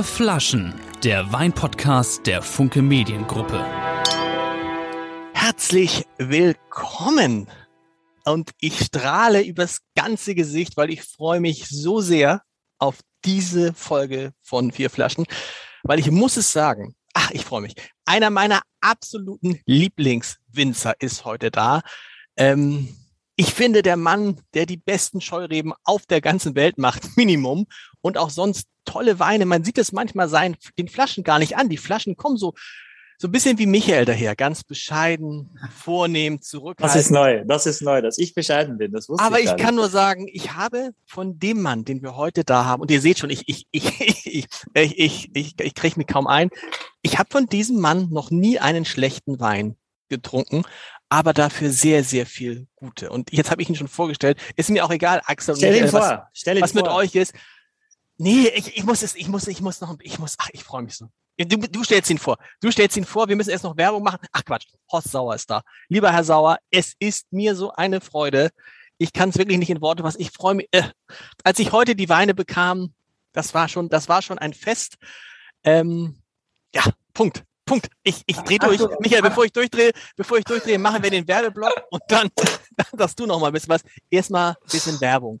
Vier Flaschen, der Weinpodcast der Funke Mediengruppe. Herzlich willkommen! Und ich strahle übers ganze Gesicht, weil ich freue mich so sehr auf diese Folge von Vier Flaschen, weil ich muss es sagen, ach, ich freue mich. Einer meiner absoluten Lieblingswinzer ist heute da. Ähm, ich finde, der Mann, der die besten Scheureben auf der ganzen Welt macht, Minimum, und auch sonst tolle Weine. Man sieht es manchmal sein, den Flaschen gar nicht an. Die Flaschen kommen so, so ein bisschen wie Michael daher, ganz bescheiden, vornehm, zurückhaltend. Das ist neu, das ist neu, dass ich bescheiden bin. Das wusste Aber ich, ich gar kann nur sagen, ich habe von dem Mann, den wir heute da haben, und ihr seht schon, ich, ich, ich, ich, ich, ich, ich, ich kriege mich kaum ein. Ich habe von diesem Mann noch nie einen schlechten Wein getrunken, aber dafür sehr, sehr viel gute. Und jetzt habe ich ihn schon vorgestellt. Ist mir auch egal, Axel. Stell ihn Michael, was- vor, stell ihn was mit vor. euch ist. Nee, ich, ich muss es, ich muss, ich muss noch, ich muss, ach, ich freue mich so. Du, du stellst ihn vor. Du stellst ihn vor. Wir müssen erst noch Werbung machen. Ach Quatsch, Horst Sauer ist da. Lieber Herr Sauer, es ist mir so eine Freude. Ich kann es wirklich nicht in Worte fassen. Ich freue mich. Äh, als ich heute die Weine bekam, das war schon, das war schon ein Fest. Ähm, ja, Punkt. Punkt. Ich, ich drehe durch. Achtung. Michael, bevor ich durchdrehe, bevor ich durchdrehe, machen wir den Werbeblock und dann, dann sagst du noch mal ein bisschen was. Erstmal ein bisschen Werbung.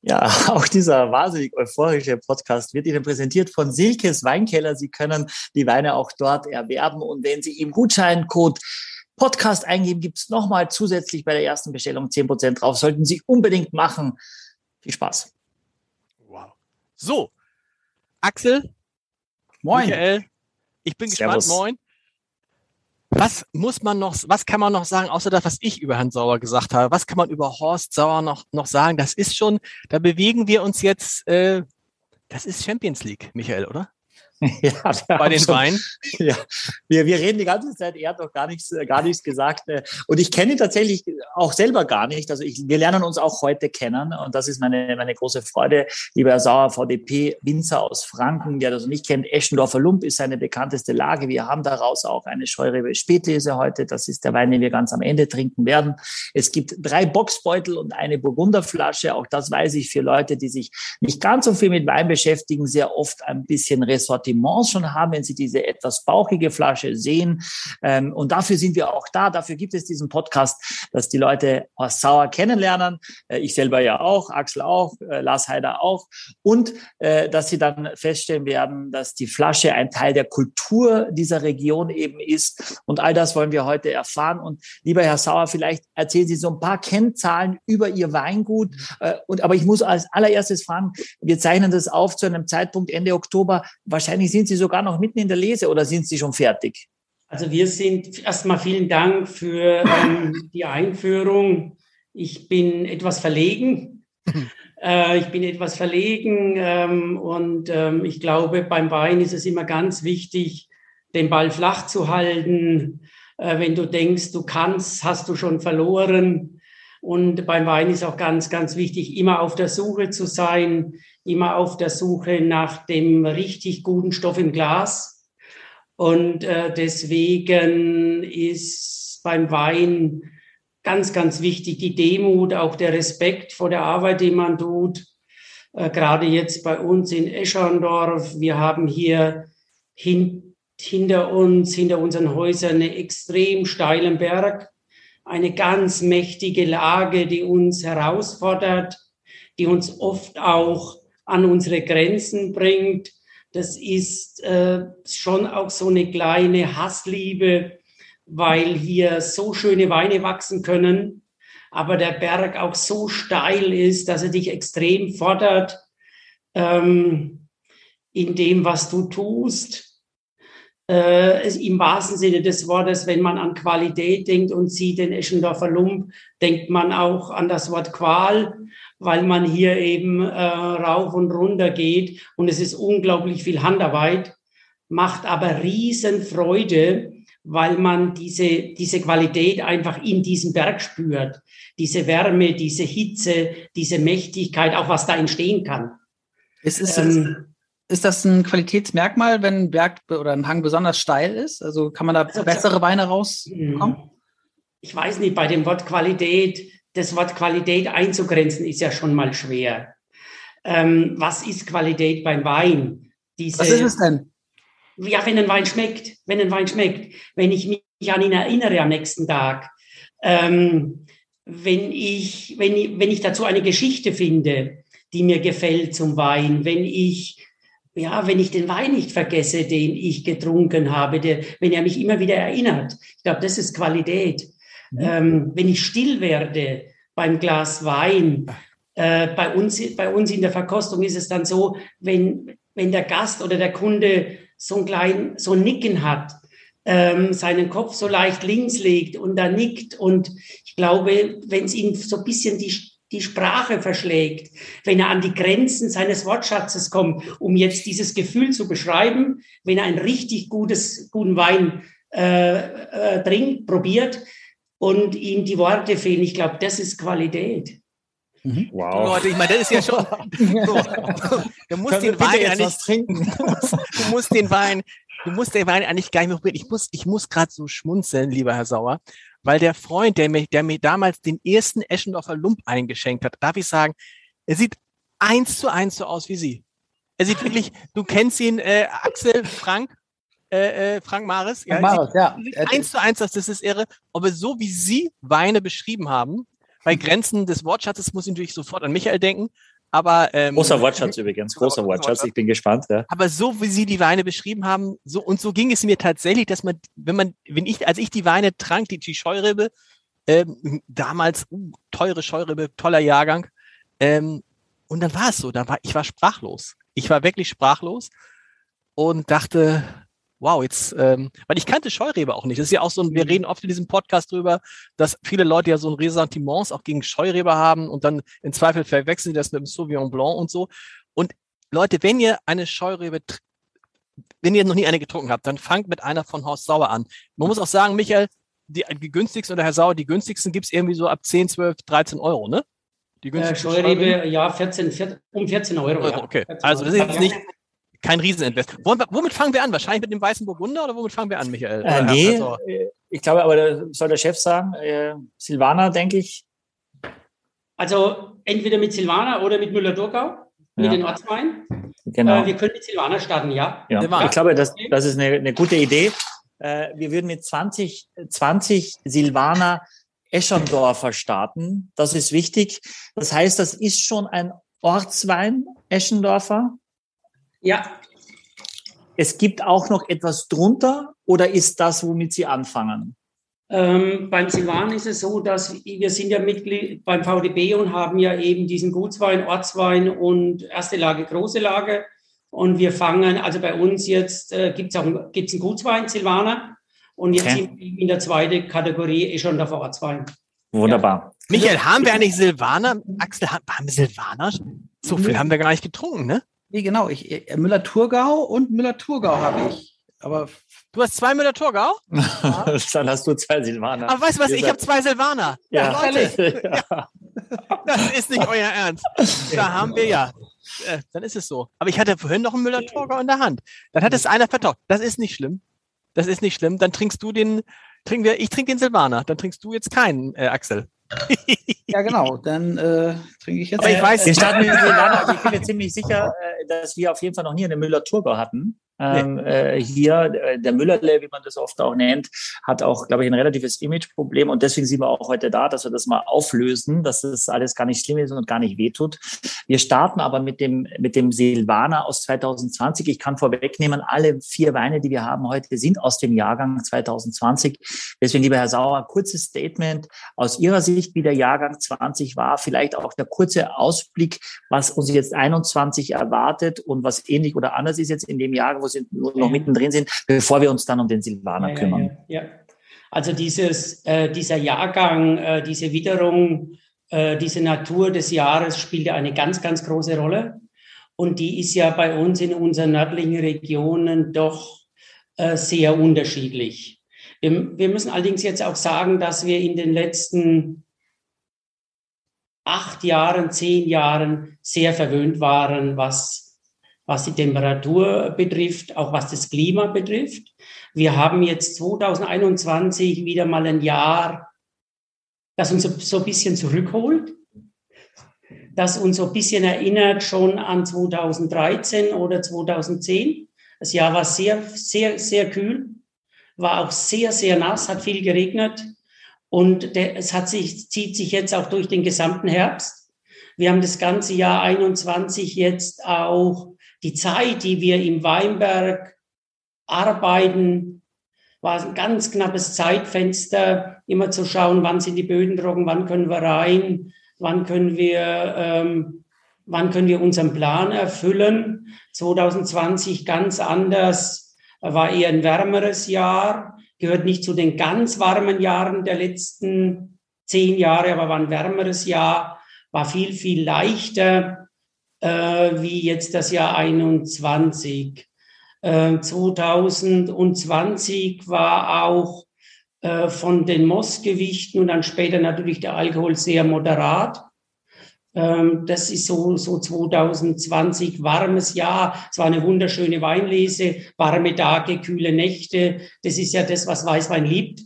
Ja, auch dieser wahnsinnig euphorische Podcast wird Ihnen präsentiert von Silkes Weinkeller. Sie können die Weine auch dort erwerben und wenn Sie im Gutscheincode Podcast eingeben, gibt es nochmal zusätzlich bei der ersten Bestellung 10% drauf. Sollten Sie unbedingt machen. Viel Spaß. Wow. So, Axel, Michael, ich bin Servus. gespannt. Moin. Was muss man noch, was kann man noch sagen, außer das, was ich über Herrn Sauer gesagt habe? Was kann man über Horst Sauer noch, noch sagen? Das ist schon, da bewegen wir uns jetzt, äh, das ist Champions League, Michael, oder? Ja, wir Bei den schon- Weinen. Ja, wir, wir reden die ganze Zeit, er hat noch gar nichts, äh, gar nichts gesagt. äh, Und ich kenne ihn tatsächlich auch selber gar nicht. Also ich, wir lernen uns auch heute kennen und das ist meine, meine große Freude. Lieber Herr Sauer, VDP, Winzer aus Franken, der das nicht kennt, Eschendorfer Lump ist seine bekannteste Lage. Wir haben daraus auch eine Scheurebe Spätlese heute. Das ist der Wein, den wir ganz am Ende trinken werden. Es gibt drei Boxbeutel und eine Burgunderflasche. Auch das weiß ich für Leute, die sich nicht ganz so viel mit Wein beschäftigen, sehr oft ein bisschen Ressortiments schon haben, wenn sie diese etwas bauchige Flasche sehen. Ähm, Und dafür sind wir auch da. Dafür gibt es diesen Podcast, dass die Leute Horst Sauer kennenlernen. Äh, Ich selber ja auch, Axel auch, äh, Lars Heider auch. Und äh, dass sie dann feststellen werden, dass die Flasche ein Teil der Kultur dieser Region eben ist. Und all das wollen wir heute erfahren. Und lieber Herr Sauer, vielleicht erzählen Sie so ein paar Kennzahlen über Ihr Weingut. Äh, Und, aber ich muss als allererstes fragen, wir zeichnen das auf zu einem Zeitpunkt Ende Oktober. Wahrscheinlich sind Sie sogar noch mitten in der Lese oder sind Sie schon fertig? Also wir sind erstmal vielen Dank für ähm, die Einführung. Ich bin etwas verlegen. Äh, ich bin etwas verlegen ähm, und ähm, ich glaube, beim Wein ist es immer ganz wichtig, den Ball flach zu halten. Äh, wenn du denkst, du kannst, hast du schon verloren. Und beim Wein ist auch ganz, ganz wichtig, immer auf der Suche zu sein, immer auf der Suche nach dem richtig guten Stoff im Glas. Und äh, deswegen ist beim Wein ganz, ganz wichtig die Demut, auch der Respekt vor der Arbeit, die man tut. Äh, Gerade jetzt bei uns in Escherndorf, wir haben hier hin, hinter uns, hinter unseren Häusern, einen extrem steilen Berg, eine ganz mächtige Lage, die uns herausfordert, die uns oft auch an unsere Grenzen bringt. Das ist äh, schon auch so eine kleine Hassliebe, weil hier so schöne Weine wachsen können, aber der Berg auch so steil ist, dass er dich extrem fordert ähm, in dem, was du tust. Äh, es- Im wahrsten Sinne des Wortes, wenn man an Qualität denkt und sieht den Eschendorfer Lump, denkt man auch an das Wort Qual, weil man hier eben äh, rauf und runter geht und es ist unglaublich viel Handarbeit, macht aber Riesenfreude, weil man diese, diese Qualität einfach in diesem Berg spürt. Diese Wärme, diese Hitze, diese Mächtigkeit, auch was da entstehen kann. Ist, ist, Ähm, ist das ein Qualitätsmerkmal, wenn ein Berg oder ein Hang besonders steil ist? Also kann man da Also- bessere Weine rausbekommen? Ich weiß nicht, bei dem Wort Qualität, das Wort Qualität einzugrenzen, ist ja schon mal schwer. ähm, was ist Qualität beim Wein? Diese, was ist es denn? Ja, wenn ein Wein schmeckt, wenn ein Wein schmeckt, wenn ich mich an ihn erinnere am nächsten Tag, ähm, wenn ich, wenn ich, wenn ich dazu eine Geschichte finde, die mir gefällt zum Wein, wenn ich ja, wenn ich den Wein nicht vergesse, den ich getrunken habe, der, wenn er mich immer wieder erinnert. Ich glaube, das ist Qualität. Mhm. Ähm, wenn ich still werde beim Glas Wein, äh, bei, uns, bei uns in der Verkostung ist es dann so, wenn, wenn der Gast oder der Kunde so ein klein, so ein Nicken hat, ähm, seinen Kopf so leicht links legt und da nickt und ich glaube, wenn es ihm so ein bisschen die die Sprache verschlägt, wenn er an die Grenzen seines Wortschatzes kommt, um jetzt dieses Gefühl zu beschreiben, wenn er ein richtig gutes, guten Wein äh, äh, trinkt, probiert und ihm die Worte fehlen. Ich glaube, das ist Qualität. Mhm. Wow. Leute, ich meine, das ist ja schon. So. Du musst den Wein ja nicht trinken. Du musst, du musst den Wein, du musst den Wein eigentlich gar nicht mehr probieren. Ich muss, ich muss gerade so schmunzeln, lieber Herr Sauer, weil der Freund, der mir, der mir damals den ersten Eschendorfer Lump eingeschenkt hat, darf ich sagen, er sieht eins zu eins so aus wie Sie. Er sieht wirklich, du kennst ihn, äh, Axel, Frank, äh, äh, Frank Maris. Ja, Maris, ja. Eins zu eins, das ist irre. Aber so wie Sie Weine beschrieben haben, bei Grenzen des Wortschatzes muss ich natürlich sofort an Michael denken. Aber, ähm, großer Wortschatz übrigens, großer Wortschatz, ich bin gespannt. Ja. Aber so wie Sie die Weine beschrieben haben, so und so ging es mir tatsächlich, dass man, wenn man, wenn ich, als ich die Weine trank, die, die Scheurebe, ähm, damals uh, teure Scheurebe, toller Jahrgang, ähm, und dann war es so, da war ich war sprachlos. Ich war wirklich sprachlos und dachte, wow, jetzt, ähm, weil ich kannte Scheurebe auch nicht. Das ist ja auch so ein, wir mhm. reden oft in diesem Podcast drüber, dass viele Leute ja so ein Ressentiments auch gegen Scheurebe haben und dann im Zweifel verwechseln sie das mit dem Sauvignon Blanc und so. Und Leute, wenn ihr eine Scheurebe, wenn ihr noch nie eine getrunken habt, dann fangt mit einer von Horst Sauer an. Man muss auch sagen, Michael, die, die günstigsten oder Herr Sauer, die günstigsten gibt's irgendwie so ab 10, 12, 13 Euro, ne? Die günstigsten äh, Scheurebe, ja, 14, 14, um 14 Euro. Euro ja. Okay, also das ist jetzt nicht, kein Rieseninvest. Womit fangen wir an? Wahrscheinlich mit dem weißen Burgunder oder womit fangen wir an, Michael? Äh, nee, also, ich glaube aber, da soll der Chef sagen, äh, Silvana, denke ich. Also entweder mit Silvana oder mit Müller-Thurgau, mit ja. den Ortsweinen. Genau. Äh, wir können mit Silvana starten, ja. ja. Ich glaube, das, das ist eine, eine gute Idee. Äh, wir würden mit 20, 20 Silvaner Eschendorfer starten. Das ist wichtig. Das heißt, das ist schon ein Ortswein, Eschendorfer. Ja. Es gibt auch noch etwas drunter oder ist das, womit Sie anfangen? Ähm, beim Silvan ist es so, dass wir sind ja Mitglied beim VDB und haben ja eben diesen Gutswein, Ortswein und erste Lage, große Lage. Und wir fangen, also bei uns jetzt äh, gibt es auch gibt's einen Gutswein, Silvaner. Und jetzt okay. sind wir in der zweiten Kategorie eh schon der Ortswein. Wunderbar. Ja. Michael, haben wir eigentlich Silvaner? Axel, haben wir Silvaner? So viel haben wir gar nicht getrunken, ne? Nee, genau. Ich, äh, Müller-Thurgau und Müller-Thurgau habe ich. Aber du hast zwei Müller-Thurgau? Ja. Dann hast du zwei Silvaner. Aber weißt du was? Ich habe zwei Silvaner. Ja, Leute. Ja. Das ist nicht euer Ernst. Da haben wir ja. Äh, dann ist es so. Aber ich hatte vorhin noch einen Müller-Thurgau in der Hand. Dann hat es einer vertaucht. Das ist nicht schlimm. Das ist nicht schlimm. Dann trinkst du den, trinken wir, ich trinke den Silvaner. Dann trinkst du jetzt keinen, äh, Axel. Ja, genau. Dann äh, trinke ich jetzt. Aber ich weiß, wir starten mit Silvaner. Also ich bin mir ziemlich sicher, äh, dass wir auf jeden Fall noch nie eine Müller-Thurgau hatten. Ähm, äh, hier, äh, der Müllerle, wie man das oft auch nennt, hat auch, glaube ich, ein relatives Imageproblem. Und deswegen sind wir auch heute da, dass wir das mal auflösen, dass das alles gar nicht schlimm ist und gar nicht wehtut. Wir starten aber mit dem, mit dem Silvaner aus 2020. Ich kann vorwegnehmen, alle vier Weine, die wir haben heute, sind aus dem Jahrgang 2020. Deswegen, lieber Herr Sauer, kurzes Statement aus Ihrer Sicht, wie der Jahrgang 20 war. Vielleicht auch der kurze Ausblick, was uns jetzt 21 erwartet und was ähnlich oder anders ist jetzt in dem Jahr, wo sie noch mittendrin sind, bevor wir uns dann um den Silvaner ja, kümmern. Ja, ja, Also dieses, äh, dieser Jahrgang, äh, diese Witterung, äh, diese Natur des Jahres spielt ja eine ganz, ganz große Rolle. Und die ist ja bei uns in unseren nördlichen Regionen doch äh, sehr unterschiedlich. Wir, wir müssen allerdings jetzt auch sagen, dass wir in den letzten acht Jahren, zehn Jahren sehr verwöhnt waren, was was die Temperatur betrifft, auch was das Klima betrifft. Wir haben jetzt 2021 wieder mal ein Jahr, das uns so ein bisschen zurückholt. das uns so ein bisschen erinnert schon an 2013 oder 2010. Das Jahr war sehr, sehr, sehr kühl, war auch sehr, sehr nass, hat viel geregnet und es hat sich, zieht sich jetzt auch durch den gesamten Herbst. Wir haben das ganze Jahr 21 jetzt auch die Zeit, die wir im Weinberg arbeiten, war ein ganz knappes Zeitfenster, immer zu schauen, wann sind die Böden trocken, wann können wir rein, wann können wir, ähm, wann können wir unseren Plan erfüllen. 2020 ganz anders, war eher ein wärmeres Jahr, gehört nicht zu den ganz warmen Jahren der letzten zehn Jahre, aber war ein wärmeres Jahr, war viel, viel leichter äh, wie jetzt das Jahr 21. Äh, 2020 war auch äh, von den Mossgewichten und dann später natürlich der Alkohol sehr moderat. Ähm, das ist so, so 2020 warmes Jahr. Es war eine wunderschöne Weinlese, warme Tage, kühle Nächte. Das ist ja das, was Weißwein liebt.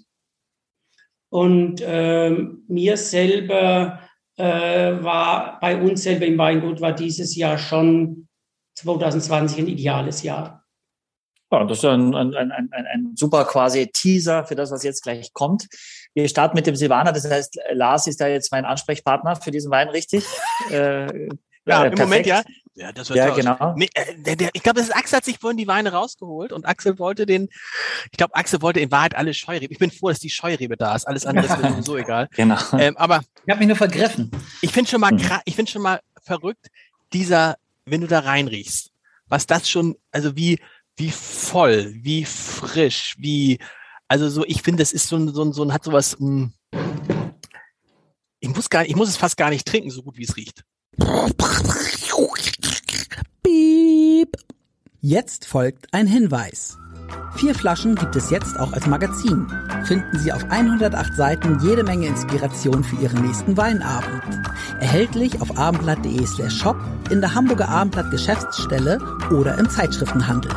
Und ähm, mir selber war, bei uns selber im Weingut war dieses Jahr schon 2020 ein ideales Jahr. Ja, das ist ein, ein, ein, ein, ein super quasi Teaser für das, was jetzt gleich kommt. Wir starten mit dem Silvaner, das heißt, Lars ist da jetzt mein Ansprechpartner für diesen Wein, richtig? äh, ja, äh, im Moment ja. Ja, das wird ja genau. Nee, äh, der, der, ich glaube, das ist Axel hat sich vorhin die Weine rausgeholt und Axel wollte den, ich glaube, Axel wollte in Wahrheit alle Scheurebe. Ich bin froh, dass die Scheurebe da ist. Alles andere ist mir so egal. Genau. Ähm, aber ich habe mich nur vergriffen. Ich finde schon mal, hm. ich finde schon mal verrückt, dieser, wenn du da reinriechst, was das schon, also wie wie voll, wie frisch, wie, also so, ich finde, das ist so ein, so ein, so ein hat sowas, mh, hm, ich muss gar ich muss es fast gar nicht trinken, so gut wie es riecht. Piep. Jetzt folgt ein Hinweis. Vier Flaschen gibt es jetzt auch als Magazin. Finden Sie auf 108 Seiten jede Menge Inspiration für Ihren nächsten Weinabend. Erhältlich auf abendblatt.de slash shop, in der Hamburger Abendblatt Geschäftsstelle oder im Zeitschriftenhandel.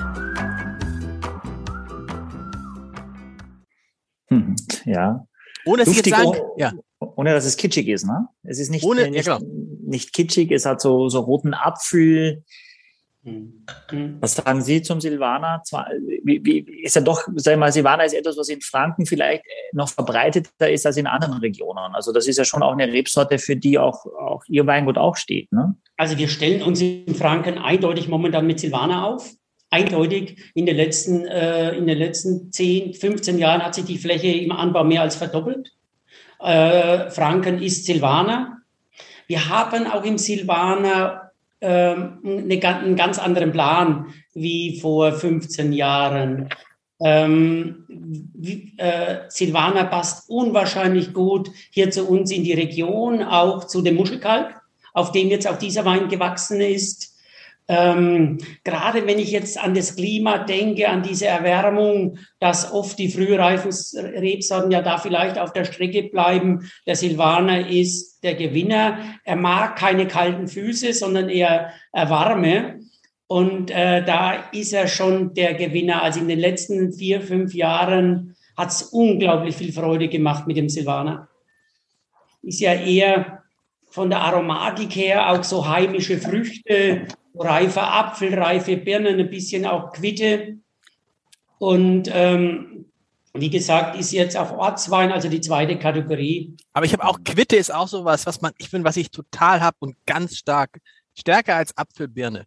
ja. Ohne dass Duftig, jetzt sagen, ja. Ohne dass es kitschig ist, ne? Es ist nicht, ohne, nicht, ja, nicht kitschig, es hat so, so roten Apfel. Mhm. Was sagen Sie zum Silvaner? Zwar, wie, wie, ist ja doch, sag ich mal, Silvaner ist etwas, was in Franken vielleicht noch verbreiteter ist als in anderen Regionen. Also das ist ja schon auch eine Rebsorte, für die auch, auch Ihr Weingut auch steht. Ne? Also wir stellen uns in Franken eindeutig momentan mit Silvaner auf eindeutig in den letzten, äh, in den letzten 10, 15 Jahren hat sich die Fläche im Anbau mehr als verdoppelt. Äh, Franken ist Silvaner. Wir haben auch im Silvaner ähm, eine, einen ganz anderen Plan wie vor 15 Jahren. Ähm, äh, Silvaner passt unwahrscheinlich gut hier zu uns in die Region, auch zu dem Muschelkalk, auf dem jetzt auch dieser Wein gewachsen ist. Ähm, gerade wenn ich jetzt an das Klima denke, an diese Erwärmung, dass oft die frühreifen Rebsorten ja da vielleicht auf der Strecke bleiben. Der Silvaner ist der Gewinner. Er mag keine kalten Füße, sondern eher äh, warme. Und äh, da ist er schon der Gewinner. Also in den letzten vier, fünf Jahren hat es unglaublich viel Freude gemacht mit dem Silvaner. Ist ja eher von der Aromatik her auch so heimische Früchte, reifer Apfel, reife Birnen, ein bisschen auch Quitte. Und ähm, wie gesagt, ist jetzt auf Ortswein, also die zweite Kategorie. Aber ich habe auch Quitte ist auch sowas, was man, ich finde, was ich total habe und ganz stark, stärker als Apfelbirne.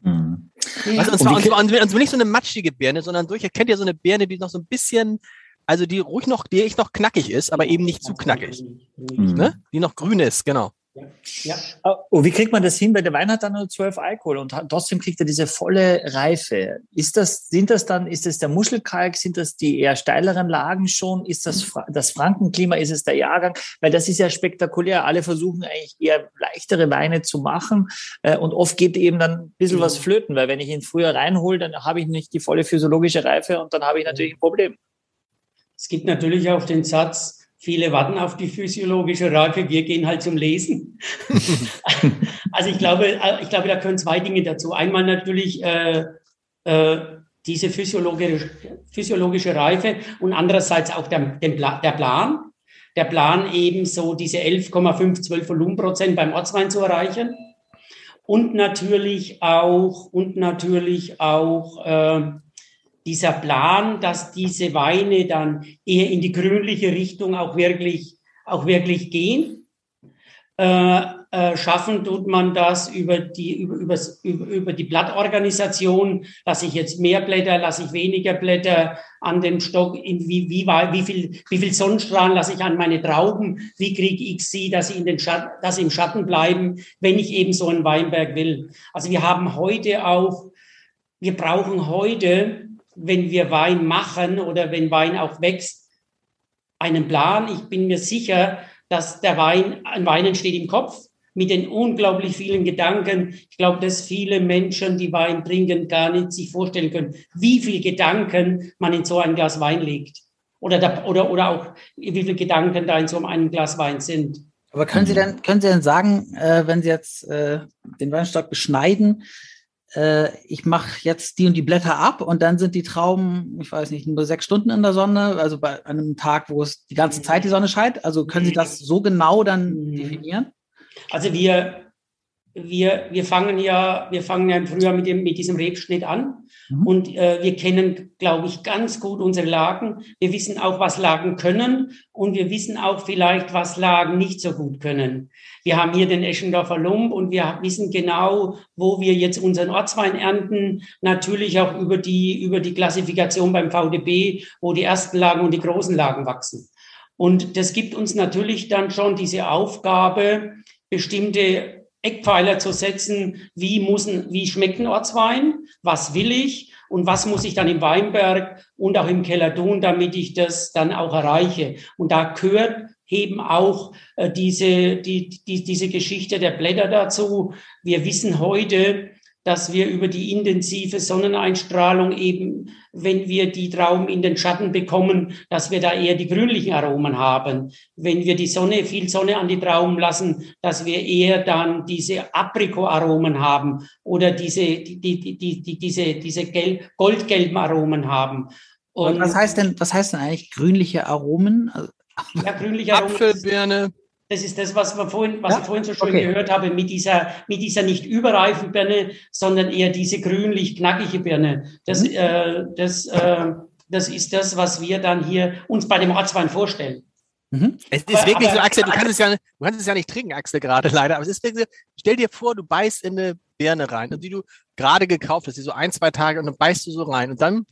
Mhm. Also, und, zwar, und, zwar, und zwar nicht so eine matschige Birne, sondern durch, ihr kennt ja so eine Birne, die noch so ein bisschen, also die ruhig noch, die echt noch knackig ist, aber eben nicht zu knackig. Mhm. Ne? Die noch grün ist, genau. Ja. Und oh, wie kriegt man das hin? Weil der Wein hat dann nur 12 Alkohol und trotzdem kriegt er diese volle Reife. Ist das, sind das dann, ist das der Muschelkalk? Sind das die eher steileren Lagen schon? Ist das das Frankenklima? Ist es der Jahrgang? Weil das ist ja spektakulär. Alle versuchen eigentlich eher leichtere Weine zu machen äh, und oft geht eben dann ein bisschen was flöten, weil wenn ich ihn früher reinhole, dann habe ich nicht die volle physiologische Reife und dann habe ich natürlich ein Problem. Es gibt natürlich auch den Satz, Viele warten auf die physiologische Reife, wir gehen halt zum Lesen. also ich glaube, ich glaube, da können zwei Dinge dazu. Einmal natürlich äh, äh, diese physiologische, physiologische Reife und andererseits auch der, der Plan. Der der Plan eben so diese 11,5, 12 Volumenprozent beim Ortswein zu erreichen. Und natürlich auch, und natürlich auch äh, dieser Plan, dass diese Weine dann eher in die grünliche Richtung auch wirklich, auch wirklich gehen. Äh, äh, schaffen tut man das über die, über, über, über die Blattorganisation. Lasse ich jetzt mehr Blätter, lasse ich weniger Blätter an dem Stock? In wie, wie, wie, viel, wie viel Sonnenstrahlen lasse ich an meine Trauben? Wie kriege ich sie, dass sie, in den Schatten, dass sie im Schatten bleiben, wenn ich eben so einen Weinberg will? Also wir haben heute auch, wir brauchen heute, wenn wir Wein machen oder wenn Wein auch wächst, einen Plan. Ich bin mir sicher, dass der Wein, ein Wein entsteht im Kopf mit den unglaublich vielen Gedanken. Ich glaube, dass viele Menschen, die Wein trinken, gar nicht sich vorstellen können, wie viel Gedanken man in so ein Glas Wein legt. Oder, da, oder, oder auch, wie viele Gedanken da in so einem Glas Wein sind. Aber können Sie denn, können Sie denn sagen, äh, wenn Sie jetzt äh, den Weinstock beschneiden, äh, ich mache jetzt die und die Blätter ab und dann sind die Trauben, ich weiß nicht, nur sechs Stunden in der Sonne, also bei einem Tag, wo es die ganze Zeit die Sonne scheint. Also können Sie das so genau dann mhm. definieren? Also wir, wir, wir fangen ja, wir fangen ja im Frühjahr mit, dem, mit diesem Rebschnitt an. Mhm. Und äh, wir kennen, glaube ich, ganz gut unsere Lagen. Wir wissen auch, was Lagen können. Und wir wissen auch vielleicht, was Lagen nicht so gut können. Wir haben hier den Eschendorfer Lump und wir wissen genau, wo wir jetzt unseren Ortswein ernten. Natürlich auch über die, über die Klassifikation beim VDB, wo die ersten Lagen und die großen Lagen wachsen. Und das gibt uns natürlich dann schon diese Aufgabe, bestimmte Eckpfeiler zu setzen, wie, muss, wie schmeckt ein Ortswein, was will ich und was muss ich dann im Weinberg und auch im Keller tun, damit ich das dann auch erreiche. Und da gehört eben auch äh, diese, die, die, diese Geschichte der Blätter dazu. Wir wissen heute, dass wir über die intensive Sonneneinstrahlung eben, wenn wir die Trauben in den Schatten bekommen, dass wir da eher die grünlichen Aromen haben. Wenn wir die Sonne, viel Sonne an die Trauben lassen, dass wir eher dann diese Aprikoaromen haben oder diese, die, die, die, die, diese, diese gelb, goldgelben Aromen haben. Und was heißt denn, was heißt denn eigentlich grünliche Aromen? Ja, grünliche Aromen. Apfelbirne. Das ist das, was, wir vorhin, was ja? ich vorhin so schön okay. gehört habe, mit dieser, mit dieser nicht überreifen Birne, sondern eher diese grünlich-knackige Birne. Das, mhm. äh, das, äh, das ist das, was wir dann hier uns bei dem Ortswein vorstellen. Mhm. Es ist wirklich aber, so, Axel, du kannst, es ja, du kannst es ja nicht trinken, Axel, gerade leider. Aber es ist wirklich so, stell dir vor, du beißt in eine Birne rein, die du gerade gekauft hast, die so ein, zwei Tage, und dann beißt du so rein. Und dann, und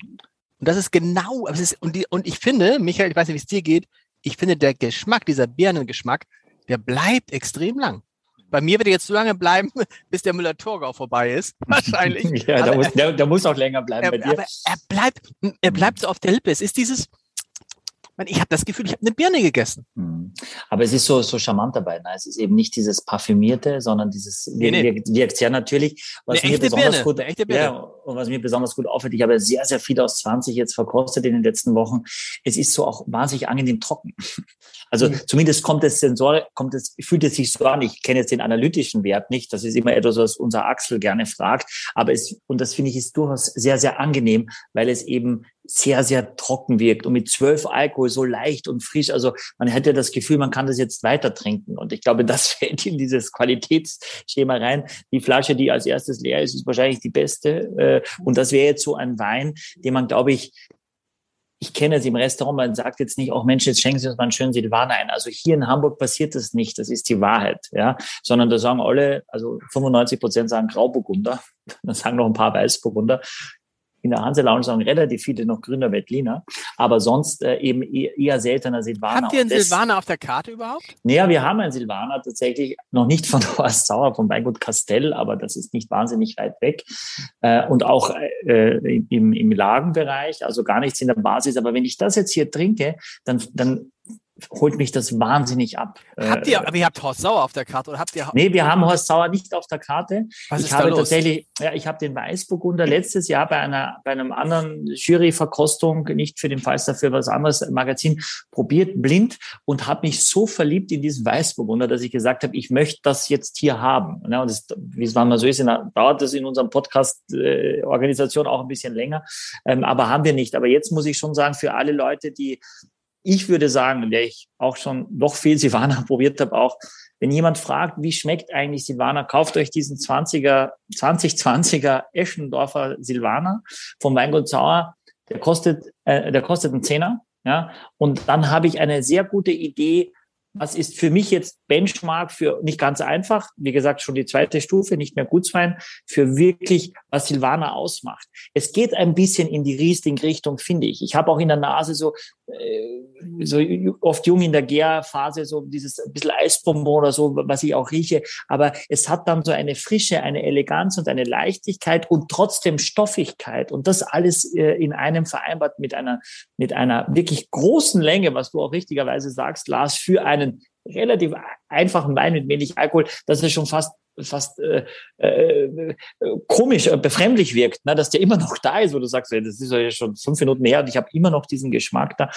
das ist genau, ist, und, die, und ich finde, Michael, ich weiß nicht, wie es dir geht, ich finde, der Geschmack, dieser Birnengeschmack, der bleibt extrem lang. Bei mir wird er jetzt so lange bleiben, bis der Müller-Torgau vorbei ist. Wahrscheinlich. ja, der muss, der, der muss, auch länger bleiben er, bei dir. Aber er bleibt, er bleibt so auf der Lippe. Es ist dieses, ich habe das Gefühl, ich habe eine Birne gegessen. Hm. Aber es ist so, so charmant dabei. Ne? Es ist eben nicht dieses Parfümierte, sondern dieses nee, nee. Wirkt, wirkt sehr natürlich. Was eine mir besonders Birne, gut, echte Birne. Ja, und was mir besonders gut auffällt, ich habe sehr, sehr viel aus 20 jetzt verkostet in den letzten Wochen. Es ist so auch wahnsinnig angenehm trocken. Also mhm. zumindest kommt es Sensor, kommt es, fühlt es sich so an. Ich kenne jetzt den analytischen Wert nicht. Das ist immer etwas, was unser Axel gerne fragt. Aber es, und das finde ich ist durchaus sehr, sehr angenehm, weil es eben sehr, sehr trocken wirkt und mit zwölf Alkohol so leicht und frisch. Also man hätte das Gefühl, man kann das jetzt weiter trinken. Und ich glaube, das fällt in dieses Qualitätsschema rein. Die Flasche, die als erstes leer ist, ist wahrscheinlich die beste. Äh, und das wäre jetzt so ein Wein, den man, glaube ich, ich kenne es im Restaurant, man sagt jetzt nicht, auch oh Mensch, jetzt schenken Sie uns mal einen schönen Silvaner ein. Also hier in Hamburg passiert das nicht, das ist die Wahrheit, ja. Sondern da sagen alle, also 95 Prozent sagen Grauburgunder, dann sagen noch ein paar Weißburgunder in der Hanse Lounge sagen relativ viele noch Gründer Wettliner, aber sonst äh, eben eher, eher seltener Silvaner. Habt ihr einen Silvaner auf der Karte überhaupt? Naja, wir haben einen Silvaner tatsächlich noch nicht von Horst Sauer, vom Weingut Castell, aber das ist nicht wahnsinnig weit weg. Äh, und auch äh, im, im Lagenbereich, also gar nichts in der Basis. Aber wenn ich das jetzt hier trinke, dann, dann holt mich das wahnsinnig ab. Habt ihr, aber ihr habt Horst Sauer auf der Karte oder habt ihr? Nee, wir haben Horst Sauer nicht auf der Karte. Was ich ist habe da los? tatsächlich, ja, ich habe den Weißburgunder letztes Jahr bei einer, bei einem anderen Juryverkostung, nicht für den Falster, für was anderes Magazin, probiert, blind und habe mich so verliebt in diesen Weißburgunder, dass ich gesagt habe, ich möchte das jetzt hier haben. Und das, wie es manchmal so ist, dauert das in unserem Podcast-Organisation äh, auch ein bisschen länger. Ähm, aber haben wir nicht. Aber jetzt muss ich schon sagen, für alle Leute, die ich würde sagen, der ich auch schon noch viel Silvaner probiert habe, auch wenn jemand fragt, wie schmeckt eigentlich Silvaner, kauft euch diesen 20er, 2020er Eschendorfer Silvaner vom Weingut Sauer. Der kostet, äh, der kostet einen Zehner. Ja, und dann habe ich eine sehr gute Idee, was ist für mich jetzt Benchmark für nicht ganz einfach, wie gesagt, schon die zweite Stufe, nicht mehr Gutswein, für wirklich, was Silvaner ausmacht. Es geht ein bisschen in die Riesling-Richtung, finde ich. Ich habe auch in der Nase so, äh, so oft jung in der Gärphase, so dieses bisschen Eisbonbon oder so, was ich auch rieche. Aber es hat dann so eine Frische, eine Eleganz und eine Leichtigkeit und trotzdem Stoffigkeit. Und das alles äh, in einem vereinbart mit einer, mit einer wirklich großen Länge, was du auch richtigerweise sagst, Lars, für einen relativ einfachen Wein mit wenig Alkohol, dass es schon fast fast äh, äh, komisch, äh, befremdlich wirkt, ne? dass der immer noch da ist, wo du sagst, das ist ja schon fünf Minuten her und ich habe immer noch diesen Geschmack da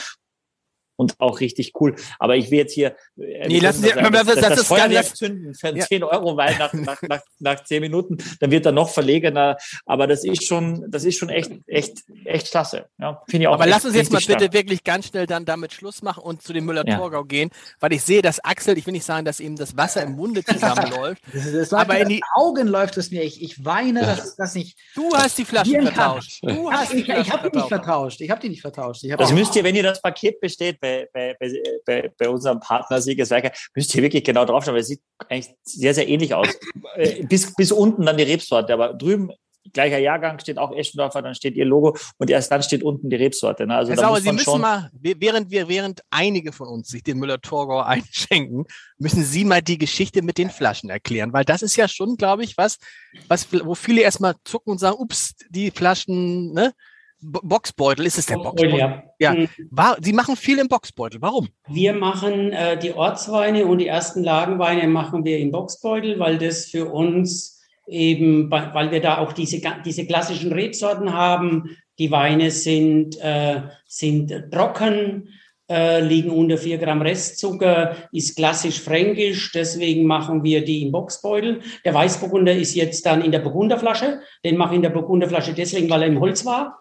und auch richtig cool. Aber ich will jetzt hier. Äh, nee, lassen Sie, sagen, das, das, das, das Feuerwerk zünden für ja. 10 Euro Wein nach, nach, nach, nach 10 Minuten, dann wird er noch verlegener. Aber das ist schon, das ist schon echt, echt, echt klasse. Ja, finde ich auch. Aber lassen Sie jetzt mal bitte wirklich ganz schnell dann damit Schluss machen und zu dem Müller-Torgau ja. gehen, weil ich sehe, dass Axel, ich will nicht sagen, dass ihm das Wasser im Munde zusammenläuft. das, das aber in die Augen läuft es mir. Ich, ich weine, dass das nicht. Du hast die Flasche vertauscht. Du hast ich, ich habe die nicht vertauscht. Ich habe die nicht vertauscht. das müsst ihr, wenn ihr das Paket bestellt, bei, bei, bei, bei unserem Partner Siegeswerker, müsst ihr wirklich genau draufschauen, weil es sieht eigentlich sehr, sehr ähnlich aus. Äh, bis, bis unten dann die Rebsorte, aber drüben gleicher Jahrgang steht auch Eschendorfer, dann steht ihr Logo und erst dann steht unten die Rebsorte. Ne? Also Sauer, Sie müssen mal, während wir, während einige von uns sich den Müller-Thurgau einschenken, müssen Sie mal die Geschichte mit den Flaschen erklären, weil das ist ja schon, glaube ich, was, was, wo viele erstmal zucken und sagen, ups, die Flaschen, ne? Boxbeutel, ist es der Boxbeutel? Ja. ja. Mhm. War, Sie machen viel im Boxbeutel. Warum? Wir machen äh, die Ortsweine und die ersten Lagenweine machen wir im Boxbeutel, weil das für uns eben, weil wir da auch diese, diese klassischen Rebsorten haben. Die Weine sind, äh, sind trocken, äh, liegen unter vier Gramm Restzucker, ist klassisch fränkisch, deswegen machen wir die im Boxbeutel. Der Weißburgunder ist jetzt dann in der Burgunderflasche, den mache ich in der Burgunderflasche deswegen, weil er im Holz war.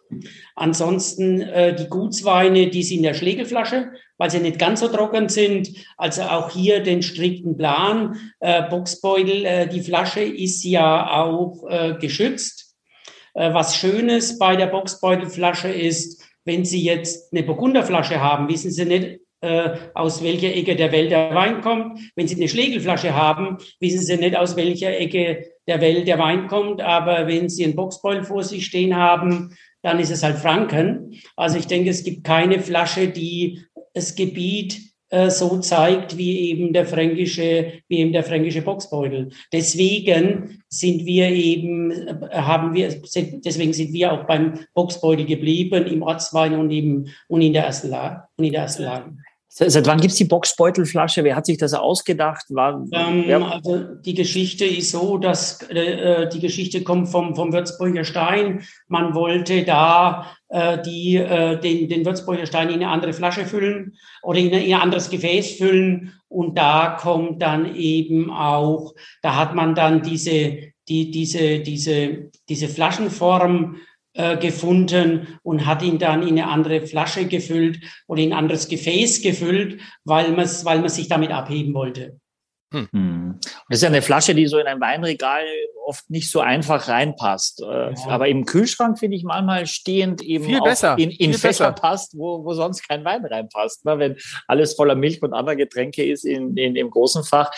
Ansonsten äh, die Gutsweine, die sind in der Schlegelflasche, weil sie nicht ganz so trocken sind. Also auch hier den strikten Plan. Äh, Boxbeutel, äh, die Flasche ist ja auch äh, geschützt. Was Schönes bei der Boxbeutelflasche ist, wenn Sie jetzt eine Burgunderflasche haben, wissen Sie nicht, äh, aus welcher Ecke der Welt der Wein kommt. Wenn Sie eine Schlegelflasche haben, wissen Sie nicht, aus welcher Ecke der Welt der Wein kommt. Aber wenn Sie einen Boxbeutel vor sich stehen haben, dann ist es halt Franken. Also ich denke, es gibt keine Flasche, die das Gebiet so zeigt wie eben der fränkische, wie eben der fränkische Boxbeutel. Deswegen sind wir eben, äh, haben wir, deswegen sind wir auch beim Boxbeutel geblieben im Ortswein und eben und in der ersten Lage und in der ersten Lage. Seit wann gibt es die Boxbeutelflasche? Wer hat sich das ausgedacht? War, ähm, also die Geschichte ist so, dass äh, die Geschichte kommt vom, vom Würzburger Stein. Man wollte da äh, die, äh, den, den Würzburger Stein in eine andere Flasche füllen oder in, in ein anderes Gefäß füllen. Und da kommt dann eben auch, da hat man dann diese, die, diese, diese, diese Flaschenform äh, gefunden und hat ihn dann in eine andere Flasche gefüllt oder in ein anderes Gefäß gefüllt, weil man weil man sich damit abheben wollte. Hm. hm. Das ist ja eine Flasche, die so in ein Weinregal oft nicht so einfach reinpasst. Äh, ja. Aber im Kühlschrank finde ich manchmal stehend eben Viel besser. in, in besser. passt, wo, wo sonst kein Wein reinpasst. Ne? Wenn alles voller Milch und anderer Getränke ist in, in, im großen Fach.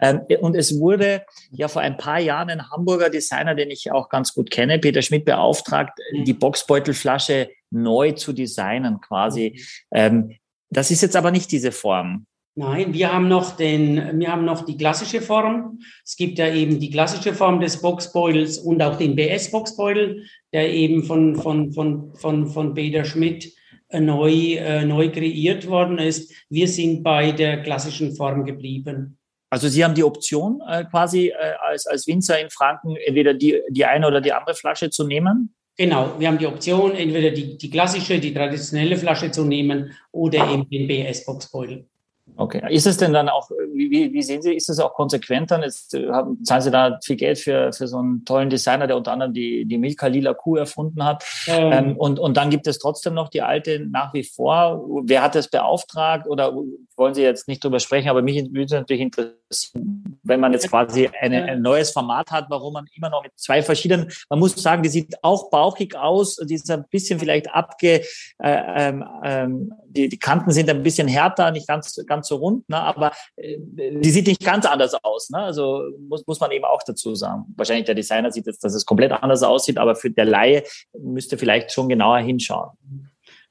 Ähm, und es wurde ja vor ein paar Jahren ein Hamburger Designer, den ich auch ganz gut kenne, Peter Schmidt, beauftragt, mhm. die Boxbeutelflasche neu zu designen quasi. Mhm. Ähm, das ist jetzt aber nicht diese Form. Nein, wir haben noch den, wir haben noch die klassische Form. Es gibt ja eben die klassische Form des Boxbeutels und auch den BS-Boxbeutel, der eben von, von, von, von, von Peter Schmidt äh, neu, äh, neu kreiert worden ist. Wir sind bei der klassischen Form geblieben. Also Sie haben die Option äh, quasi äh, als, als Winzer in Franken entweder die, die eine oder die andere Flasche zu nehmen? Genau, wir haben die Option, entweder die, die klassische, die traditionelle Flasche zu nehmen oder eben den BS-Boxbeutel. Okay. Ist es denn dann auch, wie, wie sehen Sie, ist das auch konsequent dann? Jetzt äh, haben, zahlen Sie da viel Geld für, für so einen tollen Designer, der unter anderem die, die Milka Lila Kuh erfunden hat. Ähm. Ähm, und, und dann gibt es trotzdem noch die alte nach wie vor. Wer hat das beauftragt oder wollen Sie jetzt nicht drüber sprechen, aber mich würde natürlich interessieren, wenn man jetzt quasi eine, ein neues Format hat, warum man immer noch mit zwei verschiedenen, man muss sagen, die sieht auch bauchig aus, die ist ein bisschen vielleicht abge, äh, ähm, ähm, die, die Kanten sind ein bisschen härter, nicht ganz, ganz so rund, ne? aber äh, die sieht nicht ganz anders aus. Ne? Also muss, muss man eben auch dazu sagen. Wahrscheinlich der Designer sieht jetzt, dass es komplett anders aussieht, aber für der Laie müsste vielleicht schon genauer hinschauen.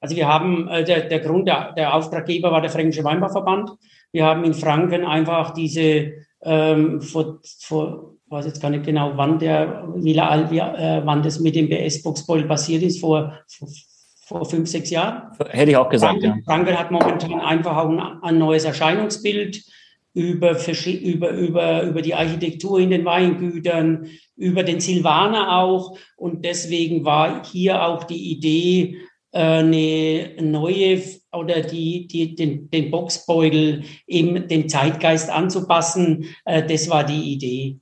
Also wir haben, äh, der, der Grund, der, der Auftraggeber war der Fränkische Weinbauverband. Wir haben in Franken einfach diese, ähm, vor, vor, weiß jetzt gar nicht genau, wann der, wie, wie äh, wann das mit dem BS-Boxball passiert ist, vor, vor, vor fünf, sechs Jahren. Hätte ich auch gesagt, Franken, ja. Franken hat momentan einfach auch ein, ein neues Erscheinungsbild über, über, über, über die Architektur in den Weingütern, über den Silvaner auch. Und deswegen war hier auch die Idee, äh, eine neue oder die, die, den, den Boxbeutel eben dem Zeitgeist anzupassen. Äh, das war die Idee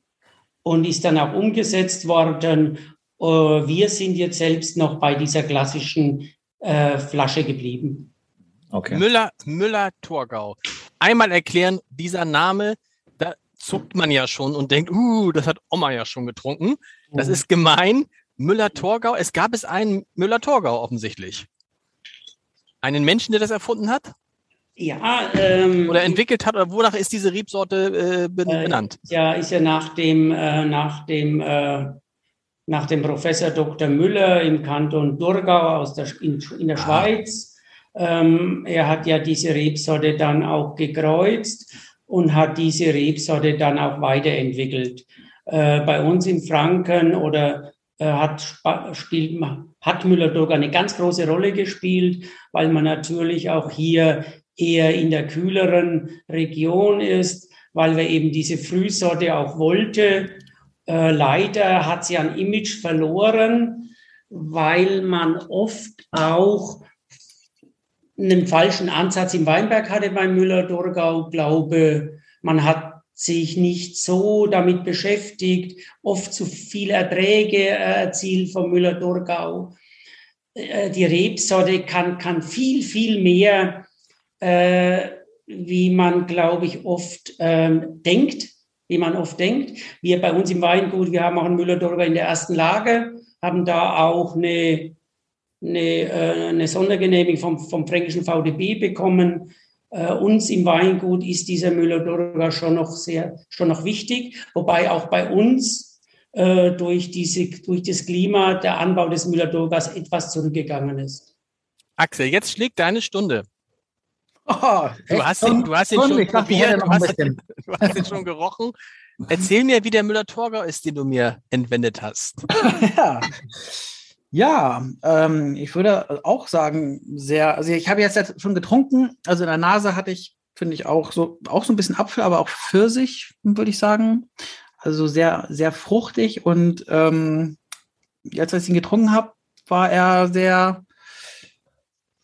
und ist dann auch umgesetzt worden. Äh, wir sind jetzt selbst noch bei dieser klassischen Flasche geblieben. Okay. Müller, Müller Torgau. Einmal erklären, dieser Name, da zuckt man ja schon und denkt, uh, das hat Oma ja schon getrunken. Das mhm. ist gemein. Müller-Torgau, es gab es einen Müller-Torgau offensichtlich. Einen Menschen, der das erfunden hat? Ja. Ähm, oder entwickelt hat, oder wonach ist diese Rebsorte äh, benannt? Äh, ja, ist ja nach dem, äh, nach dem, äh, nach dem Professor Dr. Müller im Kanton Durgau aus der, in, in der ah. Schweiz. Ähm, er hat ja diese Rebsorte dann auch gekreuzt und hat diese Rebsorte dann auch weiterentwickelt. Äh, bei uns in Franken oder äh, hat, spielt, hat Müller-Dog eine ganz große Rolle gespielt, weil man natürlich auch hier eher in der kühleren Region ist, weil wir eben diese Frühsorte auch wollte. Äh, leider hat sie an Image verloren, weil man oft auch einen falschen Ansatz im Weinberg hatte bei Müller-Dorgau. Glaube, man hat sich nicht so damit beschäftigt, oft zu viele Erträge äh, erzielt von Müller-Thurgau. Äh, die Rebsorte kann, kann viel, viel mehr, äh, wie man, glaube ich, oft ähm, denkt, wie man oft denkt. Wir bei uns im Weingut, wir haben auch einen Müller-Thurgau in der ersten Lage, haben da auch eine, eine, äh, eine Sondergenehmigung vom, vom fränkischen VDB bekommen äh, uns im Weingut ist dieser Müller-Dorga schon noch sehr, schon noch wichtig, wobei auch bei uns äh, durch, diese, durch das Klima der Anbau des Müller-Dorgas etwas zurückgegangen ist. Axel, jetzt schlägt deine Stunde. Oh, du, hast ihn, du hast ihn schon probiert, du hast, du hast ihn schon gerochen. Erzähl mir, wie der Müller-Torgau ist, den du mir entwendet hast. ja. Ja, ähm, ich würde auch sagen, sehr, also ich habe jetzt schon getrunken, also in der Nase hatte ich, finde ich, auch so, auch so ein bisschen Apfel, aber auch Pfirsich, würde ich sagen. Also sehr, sehr fruchtig und ähm, jetzt, als ich ihn getrunken habe, war er sehr,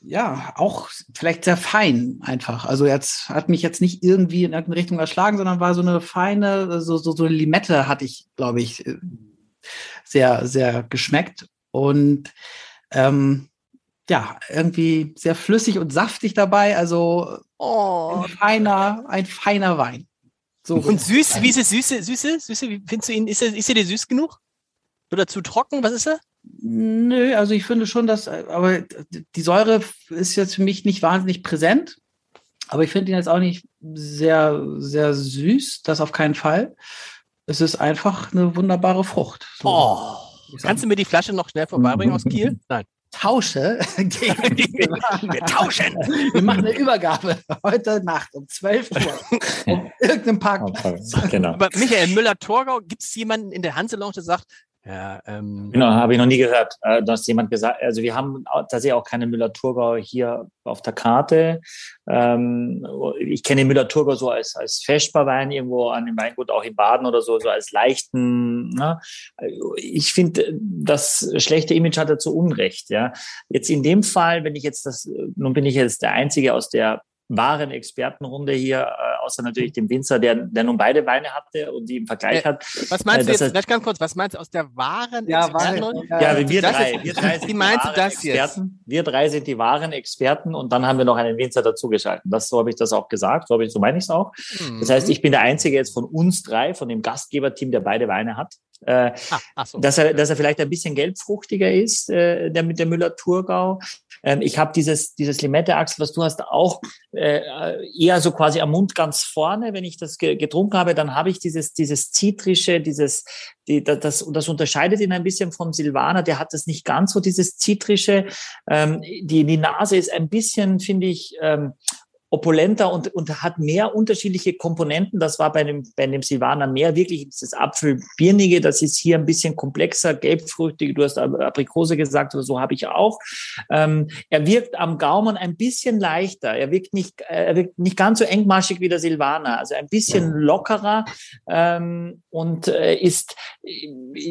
ja, auch vielleicht sehr fein einfach. Also jetzt hat mich jetzt nicht irgendwie in irgendeine Richtung erschlagen, sondern war so eine feine, so, so, so eine Limette hatte ich, glaube ich, äh, sehr, sehr geschmeckt. Und ähm, ja, irgendwie sehr flüssig und saftig dabei. Also oh. ein feiner, ein feiner Wein. So und süß, wie ist es süße, süße, süße? Wie findest du ihn? Ist er, ist er dir süß genug? Oder zu trocken? Was ist er? Nö, also ich finde schon, dass, aber die Säure ist jetzt für mich nicht wahnsinnig präsent. Aber ich finde ihn jetzt auch nicht sehr, sehr süß. Das auf keinen Fall. Es ist einfach eine wunderbare Frucht. So. Oh. Kannst du mir die Flasche noch schnell vorbeibringen aus Kiel? Nein. Tausche. wir tauschen. Wir machen eine Übergabe heute Nacht um 12 Uhr. Um irgendeinem Parkplatz. Genau. Aber Michael Müller-Torgau, gibt es jemanden in der Hanselounge, der sagt, ja, ähm, genau, habe ich noch nie gehört. Äh, dass jemand gesagt, also wir haben tatsächlich auch keine Müller-Thurgau hier auf der Karte. Ähm, ich kenne Müller-Thurgau so als, als Feschbarwein irgendwo an dem Weingut, auch in Baden oder so, so als leichten. Ne? Ich finde, das schlechte Image hat er zu Unrecht. Ja, jetzt in dem Fall, wenn ich jetzt das, nun bin ich jetzt der Einzige aus der wahren Expertenrunde hier, äh, außer natürlich dem Winzer, der, der nun beide Weine hatte und die im Vergleich hat. Was meinst äh, du jetzt, ganz kurz, was meinst du aus der wahren ja, Expertenrunde? Ja, ja, wir drei, wir drei sind Wie meinst du das Experten. jetzt? Wir drei sind die wahren Experten und dann haben wir noch einen Winzer dazugeschaltet. Das, so habe ich das auch gesagt, so, ich, so meine ich es auch. Mhm. Das heißt, ich bin der Einzige jetzt von uns drei, von dem Gastgeberteam, der beide Weine hat. Äh, ah, so. dass, er, dass er vielleicht ein bisschen gelbfruchtiger ist, äh, der mit der Müller-Thurgau. Ähm, ich habe dieses, dieses Limette-Achsel, was du hast, auch äh, eher so quasi am Mund ganz vorne. Wenn ich das ge getrunken habe, dann habe ich dieses, dieses Zitrische, dieses, die, das, das unterscheidet ihn ein bisschen vom Silvaner. Der hat das nicht ganz so, dieses Zitrische. Ähm, die, die Nase ist ein bisschen, finde ich, ähm, opulenter und, und hat mehr unterschiedliche Komponenten. Das war bei dem, bei dem Silvaner mehr wirklich das Apfelbirnige. Das ist hier ein bisschen komplexer, gelbfrüchtig. Du hast Aprikose gesagt, so habe ich auch. Ähm, er wirkt am Gaumen ein bisschen leichter. Er wirkt nicht, er wirkt nicht ganz so engmaschig wie der Silvaner. Also ein bisschen lockerer ähm, und äh, ist,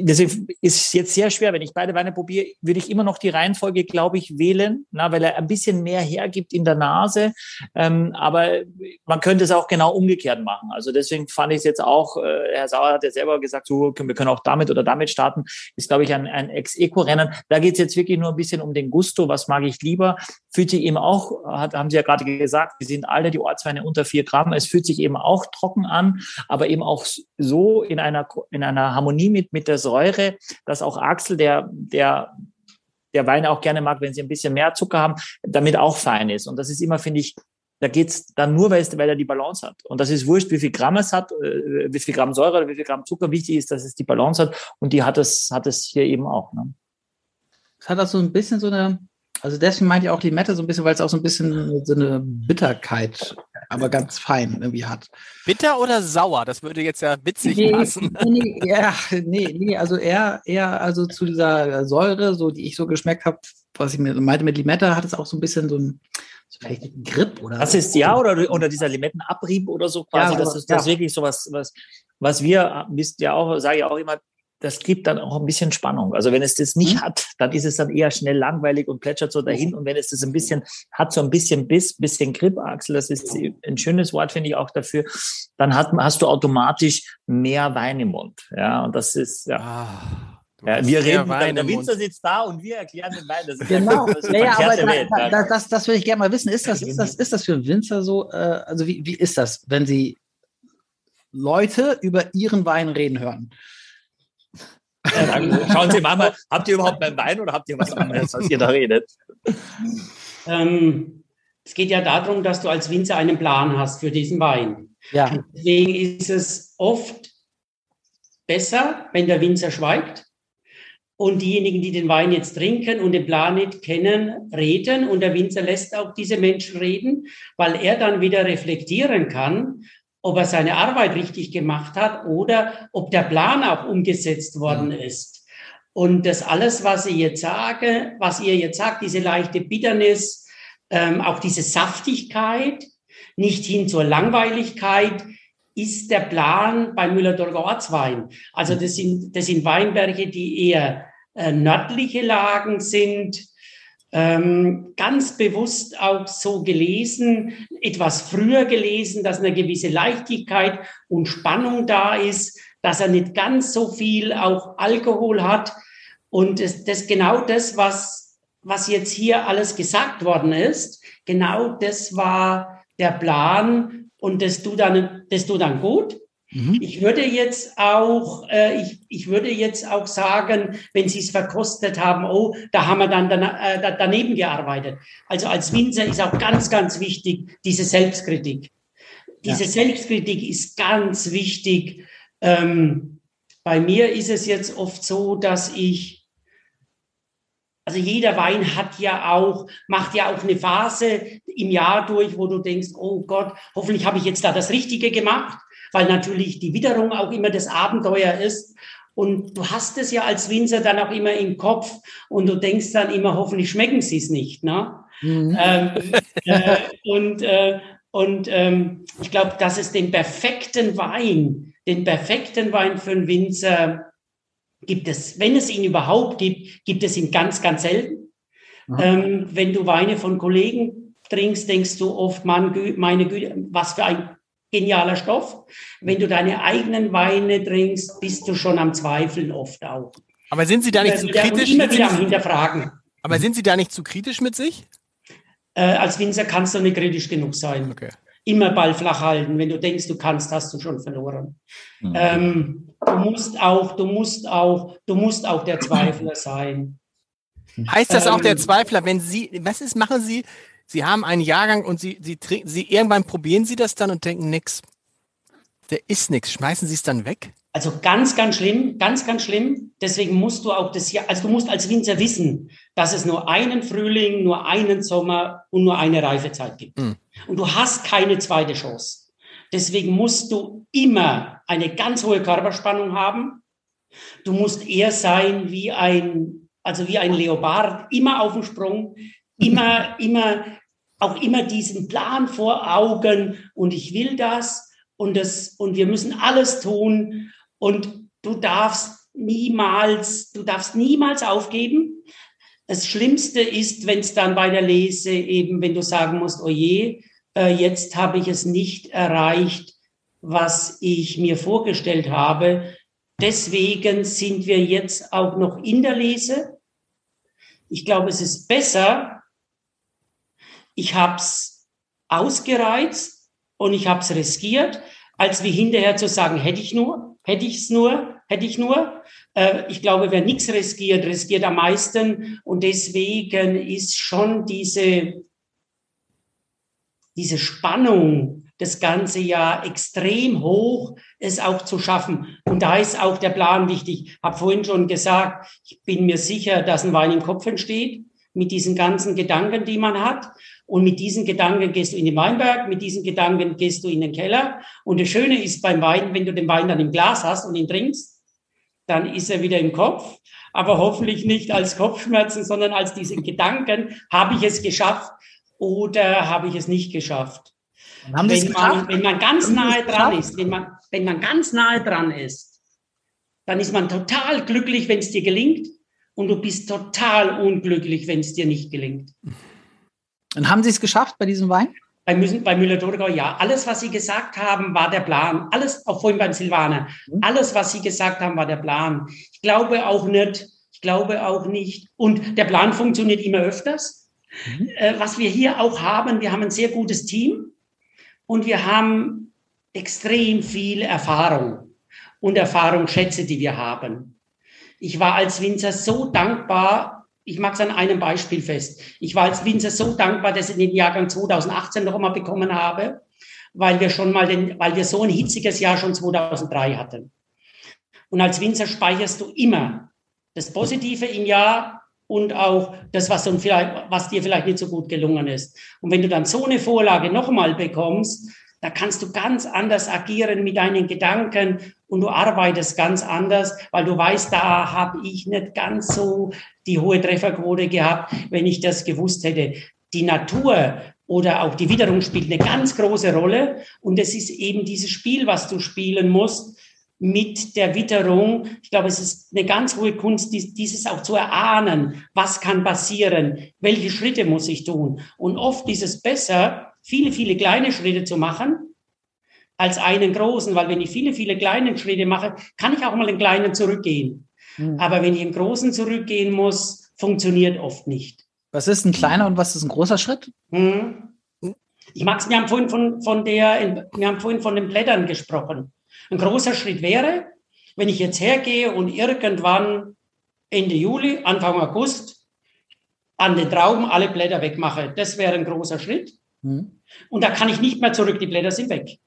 das ist jetzt sehr schwer. Wenn ich beide Weine probiere, würde ich immer noch die Reihenfolge, glaube ich, wählen, na, weil er ein bisschen mehr hergibt in der Nase. Ähm, ähm, aber man könnte es auch genau umgekehrt machen. Also deswegen fand ich es jetzt auch, äh, Herr Sauer hat ja selber gesagt, so, wir können auch damit oder damit starten. Ist, glaube ich, ein, ein Ex-Eco-Rennen. Da geht es jetzt wirklich nur ein bisschen um den Gusto. Was mag ich lieber? Fühlt sich eben auch, hat, haben Sie ja gerade gesagt, wir sind alle die Ortsweine unter vier Gramm. Es fühlt sich eben auch trocken an, aber eben auch so in einer, in einer Harmonie mit, mit der Säure, dass auch Axel, der, der der Wein auch gerne mag, wenn sie ein bisschen mehr Zucker haben, damit auch fein ist. Und das ist immer, finde ich, da geht's dann nur, weil, es, weil er die Balance hat. Und das ist wurscht, wie viel Gramm es hat, äh, wie viel Gramm Säure oder wie viel Gramm Zucker. Wichtig ist, dass es die Balance hat. Und die hat es, hat es hier eben auch. Ne? Es hat auch so ein bisschen so eine, also deswegen meinte ich auch Limette so ein bisschen, weil es auch so ein bisschen so eine Bitterkeit, aber ganz fein irgendwie hat. Bitter oder sauer? Das würde jetzt ja witzig nee, passen. Nee, ja, nee, nee, also eher, eher also zu dieser Säure, so die ich so geschmeckt habe, was ich mir meinte mit Limette, hat es auch so ein bisschen so ein vielleicht ein Grip oder. Das ist ja oder, oder dieser Limettenabrieb oder so quasi. Ja, das ist das ja. wirklich so was, was, was wir, wisst ja auch, sage ich auch immer, das gibt dann auch ein bisschen Spannung. Also wenn es das nicht mhm. hat, dann ist es dann eher schnell langweilig und plätschert so dahin. Und wenn es das ein bisschen hat, so ein bisschen Biss, bisschen Grip, Axel, das ist ein schönes Wort, finde ich auch dafür, dann hat, hast du automatisch mehr Wein im Mund. Ja, und das ist, ja. Ah. Ja, wir reden, Wein der Winzer sitzt da und wir erklären den Wein. Das ist genau. Das ist ja, aber Welt, da, da, das, das würde ich gerne mal wissen. Ist das, ist das, ist das für Winzer so? Äh, also wie, wie ist das, wenn Sie Leute über Ihren Wein reden hören? Ja, schauen Sie mal, habt ihr überhaupt einen Wein oder habt ihr was anderes, was ihr da redet? Ähm, es geht ja darum, dass du als Winzer einen Plan hast für diesen Wein. Ja. Deswegen ist es oft besser, wenn der Winzer schweigt und diejenigen, die den Wein jetzt trinken und den Plan nicht kennen, reden. Und der Winzer lässt auch diese Menschen reden, weil er dann wieder reflektieren kann, ob er seine Arbeit richtig gemacht hat oder ob der Plan auch umgesetzt worden ist. Und das alles, was ich jetzt sage, was ihr jetzt sagt, diese leichte Bitternis, ähm, auch diese Saftigkeit, nicht hin zur Langweiligkeit, ist der Plan bei Müller-Thurgau Ortswein. Also das sind, das sind Weinberge, die eher äh, nördliche Lagen sind, ähm, ganz bewusst auch so gelesen, etwas früher gelesen, dass eine gewisse Leichtigkeit und Spannung da ist, dass er nicht ganz so viel auch Alkohol hat. Und das, das genau das, was, was jetzt hier alles gesagt worden ist, genau das war der Plan und das tut dann, das tut dann gut. Mhm. Ich würde jetzt auch, äh, ich, ich würde jetzt auch sagen, wenn Sie es verkostet haben, oh, da haben wir dann dan, äh, daneben gearbeitet. Also als Winzer ist auch ganz, ganz wichtig diese Selbstkritik. Diese ja. Selbstkritik ist ganz wichtig. Ähm, bei mir ist es jetzt oft so, dass ich, also jeder Wein hat ja auch, macht ja auch eine Phase im Jahr durch, wo du denkst, oh Gott, hoffentlich habe ich jetzt da das Richtige gemacht weil natürlich die Witterung auch immer das Abenteuer ist. Und du hast es ja als Winzer dann auch immer im Kopf und du denkst dann immer, hoffentlich schmecken sie es nicht. Ne? Mhm. Ähm, äh, und äh, und ähm, ich glaube, dass es den perfekten Wein, den perfekten Wein für einen Winzer gibt es, wenn es ihn überhaupt gibt, gibt es ihn ganz, ganz selten. Ähm, wenn du Weine von Kollegen trinkst, denkst du oft, Mann, meine Güte, was für ein genialer Stoff. Wenn du deine eigenen Weine trinkst, bist du schon am Zweifeln oft auch. Aber sind Sie da nicht zu so kritisch? Immer wieder am Hinterfragen. Aber sind Sie da nicht zu kritisch mit sich? Äh, als Winzer kannst du nicht kritisch genug sein. Okay. Immer Ball flach halten. Wenn du denkst, du kannst, hast du schon verloren. Mhm. Ähm, du musst auch, du musst auch, du musst auch der Zweifler sein. Heißt das auch der ähm, Zweifler, wenn Sie, was ist, machen Sie, Sie haben einen Jahrgang und Sie, Sie trinken, Sie irgendwann probieren Sie das dann und denken nix. Der ist nix. Schmeißen Sie es dann weg? Also ganz, ganz schlimm, ganz, ganz schlimm. Deswegen musst du auch das Jahr, also du musst als Winzer wissen, dass es nur einen Frühling, nur einen Sommer und nur eine Reifezeit gibt. Mhm. Und du hast keine zweite Chance. Deswegen musst du immer eine ganz hohe Körperspannung haben. Du musst eher sein wie ein, also wie ein Leopard, immer auf dem Sprung, immer, immer, auch immer diesen Plan vor Augen und ich will das und das, und wir müssen alles tun und du darfst niemals, du darfst niemals aufgeben. Das Schlimmste ist, wenn es dann bei der Lese eben, wenn du sagen musst, oh je, äh, jetzt habe ich es nicht erreicht, was ich mir vorgestellt habe. Deswegen sind wir jetzt auch noch in der Lese. Ich glaube, es ist besser, ich habe es ausgereizt und ich habe es riskiert, als wie hinterher zu sagen, hätte ich nur, hätte ich es nur, hätte ich nur. Äh, ich glaube, wer nichts riskiert, riskiert am meisten. Und deswegen ist schon diese, diese Spannung das ganze Jahr extrem hoch, es auch zu schaffen. Und da ist auch der Plan wichtig. Ich habe vorhin schon gesagt, ich bin mir sicher, dass ein Wein im Kopf entsteht mit diesen ganzen Gedanken, die man hat. Und mit diesen Gedanken gehst du in den Weinberg, mit diesen Gedanken gehst du in den Keller. Und das Schöne ist beim Wein, wenn du den Wein dann im Glas hast und ihn trinkst, dann ist er wieder im Kopf. Aber hoffentlich nicht als Kopfschmerzen, sondern als diesen Gedanken, habe ich es geschafft oder habe ich es nicht geschafft? Wenn man, wenn man ganz nahe dran ist, wenn man, wenn man ganz nahe dran ist, dann ist man total glücklich, wenn es dir gelingt und du bist total unglücklich, wenn es dir nicht gelingt. Und haben Sie es geschafft bei diesem Wein? Bei, bei Müller-Thurgau, ja. Alles, was Sie gesagt haben, war der Plan. Alles, auch vorhin beim Silvaner. Mhm. Alles, was Sie gesagt haben, war der Plan. Ich glaube auch nicht, ich glaube auch nicht. Und der Plan funktioniert immer öfters. Mhm. Äh, was wir hier auch haben, wir haben ein sehr gutes Team und wir haben extrem viel Erfahrung und Erfahrungsschätze, die wir haben. Ich war als Winzer so dankbar, ich mache es an einem Beispiel fest. Ich war als Winzer so dankbar, dass ich den Jahrgang 2018 noch einmal bekommen habe, weil wir schon mal den, weil wir so ein hitziges Jahr schon 2003 hatten. Und als Winzer speicherst du immer das Positive im Jahr und auch das, was, was dir vielleicht nicht so gut gelungen ist. Und wenn du dann so eine Vorlage nochmal bekommst, da kannst du ganz anders agieren mit deinen Gedanken und du arbeitest ganz anders, weil du weißt, da habe ich nicht ganz so die hohe Trefferquote gehabt, wenn ich das gewusst hätte. Die Natur oder auch die Witterung spielt eine ganz große Rolle und es ist eben dieses Spiel, was du spielen musst mit der Witterung. Ich glaube, es ist eine ganz hohe Kunst, dieses auch zu erahnen. Was kann passieren? Welche Schritte muss ich tun? Und oft ist es besser, viele, viele kleine Schritte zu machen, als einen großen, weil wenn ich viele, viele kleine Schritte mache, kann ich auch mal einen kleinen zurückgehen. Mhm. Aber wenn ich einen großen zurückgehen muss, funktioniert oft nicht. Was ist ein kleiner und was ist ein großer Schritt? Mhm. Ich mag es, wir haben vorhin von, von der, wir haben vorhin von den Blättern gesprochen. Ein großer Schritt wäre, wenn ich jetzt hergehe und irgendwann Ende Juli, Anfang August an den Trauben alle Blätter wegmache. Das wäre ein großer Schritt. Mhm. Und da kann ich nicht mehr zurück, die Blätter sind weg.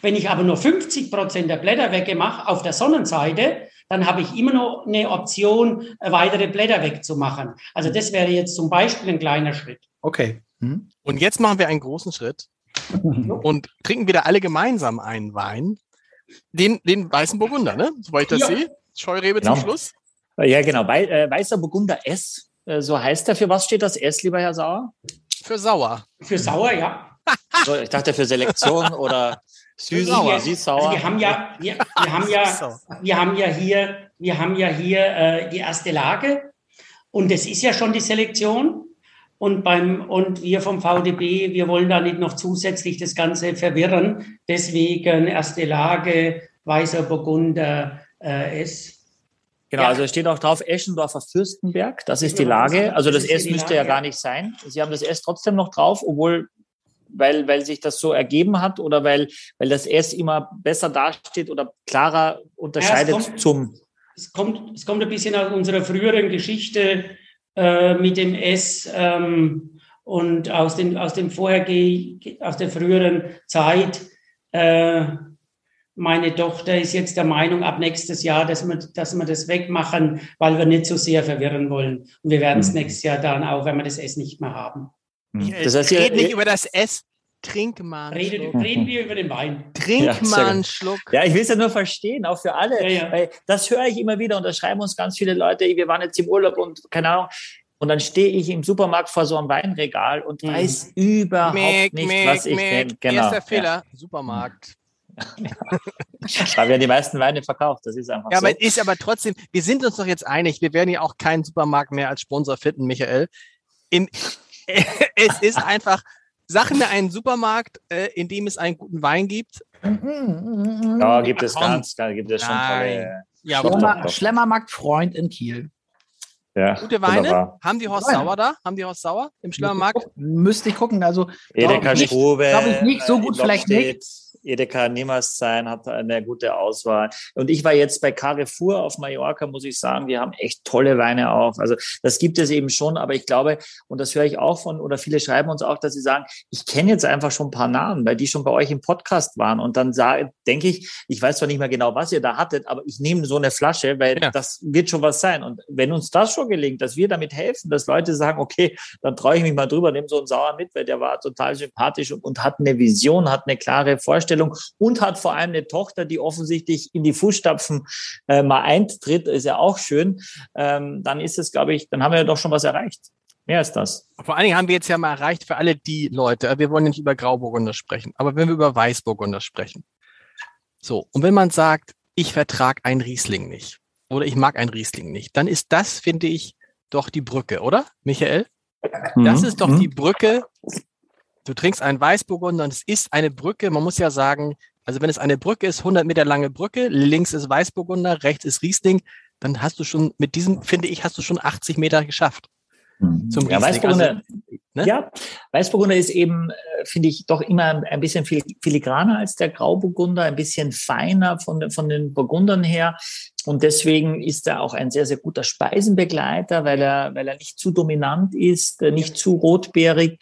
Wenn ich aber nur 50 Prozent der Blätter weggemache auf der Sonnenseite, dann habe ich immer noch eine Option, weitere Blätter wegzumachen. Also das wäre jetzt zum Beispiel ein kleiner Schritt. Okay. Mhm. Und jetzt machen wir einen großen Schritt und trinken wieder alle gemeinsam einen Wein. Den, den weißen Burgunder, ne? Soweit ich das ja. sehe. Scheurebe genau. zum Schluss. Ja, genau. Äh, weißer Burgunder S, äh, so heißt er. Für was steht das S, lieber Herr Sauer? Für sauer. Für sauer, ja. So, ich dachte für Selektion oder süß, sauer. süß sauer. Also wir haben ja, wir, wir haben ja, wir haben ja hier, wir haben ja hier äh, die erste Lage und das ist ja schon die Selektion. Und, beim, und wir vom VDB, wir wollen da nicht noch zusätzlich das Ganze verwirren. Deswegen erste Lage, Weißer Burgunder äh, S. Genau, ja. also steht auch drauf Eschendorfer Fürstenberg, das ist die Lage. Also das, das S müsste Lage. ja gar nicht sein. Sie haben das S trotzdem noch drauf, obwohl weil, weil sich das so ergeben hat oder weil, weil das S immer besser dasteht oder klarer unterscheidet ja, es kommt, zum. Es kommt, es kommt ein bisschen aus unserer früheren Geschichte äh, mit dem S ähm, und aus, den, aus dem Vorhergeh, aus der früheren Zeit. Äh, meine Tochter ist jetzt der Meinung, ab nächstes Jahr, dass wir, dass wir das wegmachen, weil wir nicht so sehr verwirren wollen. Und wir werden es mhm. nächstes Jahr dann auch, wenn wir das S nicht mehr haben. Mhm. Das heißt, Red nicht über das S, trink mal einen Schluck. Reden wir über den Wein. Trink ja, mal einen Schluck. Ja, ich will es ja nur verstehen, auch für alle. Ja, ja. Weil das höre ich immer wieder und da schreiben uns ganz viele Leute, wir waren jetzt im Urlaub und keine Ahnung. Und dann stehe ich im Supermarkt vor so einem Weinregal und mhm. weiß überhaupt Mick, nicht, Mick, was ich nehme. Genau. Erster Fehler, Supermarkt. da werden die meisten Weine verkauft. Das ist einfach ja, so. aber ist aber trotzdem, wir sind uns doch jetzt einig, wir werden ja auch keinen Supermarkt mehr als Sponsor finden, Michael. Im, es ist einfach, sag mir einen Supermarkt, äh, in dem es einen guten Wein gibt. Ja, gibt es ganz, da gibt es schon tolle. Ja, Schlemmer, Schlemmermarkt Freund in Kiel. Ja, Gute Weine. Wunderbar. Haben die Horst Sauer da? Haben die Horst Sauer im Schlemmermarkt? Müsste ich gucken. Also, Edeka Strube. Glaube ich nicht, so gut vielleicht nicht. Edeka niemals sein, hat eine gute Auswahl. Und ich war jetzt bei Carrefour auf Mallorca, muss ich sagen, die haben echt tolle Weine auch. Also das gibt es eben schon, aber ich glaube, und das höre ich auch von, oder viele schreiben uns auch, dass sie sagen, ich kenne jetzt einfach schon ein paar Namen, weil die schon bei euch im Podcast waren. Und dann sage, denke ich, ich weiß zwar nicht mehr genau, was ihr da hattet, aber ich nehme so eine Flasche, weil ja. das wird schon was sein. Und wenn uns das schon gelingt, dass wir damit helfen, dass Leute sagen, okay, dann traue ich mich mal drüber, nehme so einen Sauer mit, weil der war total sympathisch und, und hat eine Vision, hat eine klare Vorstellung, Vorstellung und hat vor allem eine Tochter, die offensichtlich in die Fußstapfen äh, mal eintritt, ist ja auch schön, ähm, dann ist es, glaube ich, dann haben wir ja doch schon was erreicht. Mehr ist das. Vor allen Dingen haben wir jetzt ja mal erreicht für alle die Leute, wir wollen nicht über Grauburgunder sprechen, aber wenn wir über Weißburgunder sprechen. So, und wenn man sagt, ich vertrag ein Riesling nicht oder ich mag ein Riesling nicht, dann ist das, finde ich, doch die Brücke, oder, Michael? Mhm. Das ist doch mhm. die Brücke du trinkst einen Weißburgunder und es ist eine Brücke. Man muss ja sagen, also wenn es eine Brücke ist, 100 Meter lange Brücke, links ist Weißburgunder, rechts ist Riesling, dann hast du schon mit diesem, finde ich, hast du schon 80 Meter geschafft. Hm. Zum ja, Weißburgunder, also, ne? ja, Weißburgunder ist eben, äh, finde ich, doch immer ein bisschen filigraner als der Grauburgunder, ein bisschen feiner von, von den Burgundern her. Und deswegen ist er auch ein sehr, sehr guter Speisenbegleiter, weil er, weil er nicht zu dominant ist, äh, nicht zu rotbeerig.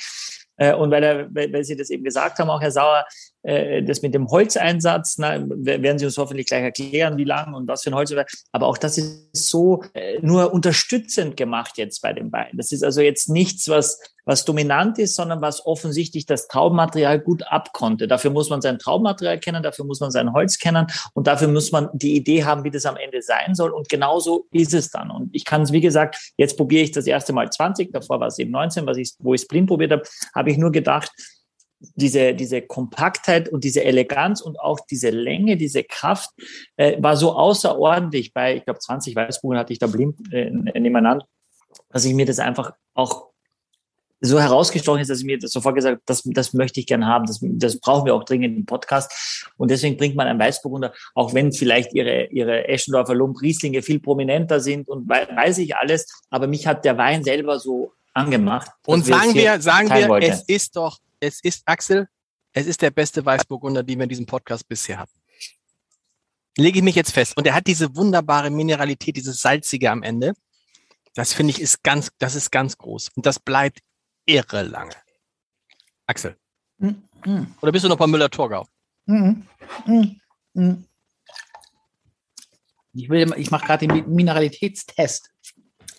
Äh, und weil, er, weil, Sie das eben gesagt haben, auch Herr Sauer, das mit dem Holzeinsatz, na, werden Sie uns hoffentlich gleich erklären, wie lang und was für ein Holz. Aber auch das ist so äh, nur unterstützend gemacht jetzt bei dem Wein. Das ist also jetzt nichts, was, was dominant ist, sondern was offensichtlich das Traubenmaterial gut abkonnte. Dafür muss man sein Traubenmaterial kennen, dafür muss man sein Holz kennen und dafür muss man die Idee haben, wie das am Ende sein soll. Und genauso ist es dann. Und ich kann es, wie gesagt, jetzt probiere ich das erste Mal 20, davor war es eben 19, was ich, wo ich es blind probiert habe, habe ich nur gedacht, diese, diese Kompaktheit und diese Eleganz und auch diese Länge, diese Kraft äh, war so außerordentlich. Bei, ich glaube, 20 Weißbuchen hatte ich da blind äh, nebeneinander, dass ich mir das einfach auch so herausgestochen ist, dass ich mir das sofort gesagt habe, das, das möchte ich gern haben, das, das brauchen wir auch dringend im Podcast. Und deswegen bringt man ein Weißburgunder, auch wenn vielleicht ihre, ihre Eschendorfer Lump Rieslinge viel prominenter sind und weiß ich alles, aber mich hat der Wein selber so angemacht. Und sagen wir, sagen wir, es ist doch es ist, Axel, es ist der beste Weißburgunder, den wir in diesem Podcast bisher hatten. Lege ich mich jetzt fest. Und er hat diese wunderbare Mineralität, dieses Salzige am Ende. Das finde ich ist ganz, das ist ganz groß. Und das bleibt irre lange. Axel. Mm. Oder bist du noch bei Müller-Torgau? Mm, ich, will, ich mache gerade den Mineralitätstest.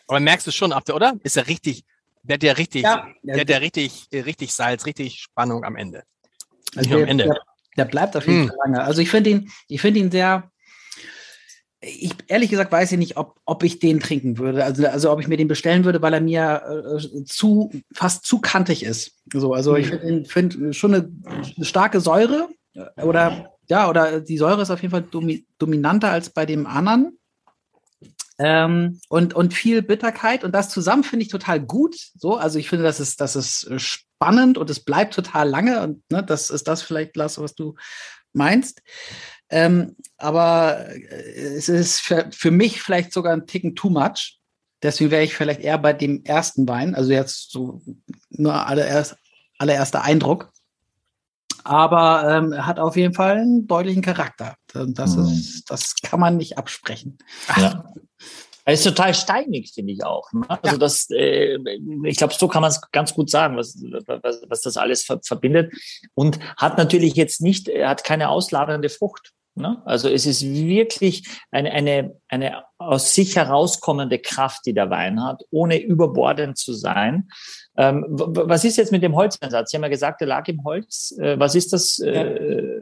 Aber merkst du schon, oder? Ist er richtig, der hat ja richtig, ja, der hat ja richtig, richtig Salz, richtig Spannung am Ende. Also der, am Ende. Der, der, bleibt auf jeden hm. Fall lange. Also ich finde ihn, ich finde ihn sehr, ich ehrlich gesagt weiß ich nicht, ob, ob ich den trinken würde. Also, also ob ich mir den bestellen würde, weil er mir äh, zu fast zu kantig ist. So, also ich hm. finde find schon eine, eine, starke Säure oder ja, oder die Säure ist auf jeden Fall domi dominanter als bei dem anderen. Ähm, und, und viel Bitterkeit und das zusammen finde ich total gut. So, also ich finde, das ist, das ist äh, spannend und es bleibt total lange und ne, das ist das vielleicht, Lasse, was du meinst. Ähm, aber äh, es ist für, für mich vielleicht sogar ein Ticken too much. Deswegen wäre ich vielleicht eher bei dem ersten Wein, also jetzt so nur allererst, allererster Eindruck. Aber ähm, er hat auf jeden Fall einen deutlichen Charakter. Das, mhm. ist, das kann man nicht absprechen. Ja. Er ist total steinig, finde ich auch. Ne? Also ja. das, äh, ich glaube, so kann man es ganz gut sagen, was, was, was das alles ver verbindet. Und hat natürlich jetzt nicht, er hat keine ausladende Frucht. Ne? Also es ist wirklich eine, eine, eine aus sich herauskommende Kraft, die der Wein hat, ohne überbordend zu sein. Ähm, was ist jetzt mit dem Holzeinsatz? Sie haben ja gesagt, der lag im Holz. Äh, was ist das? Äh,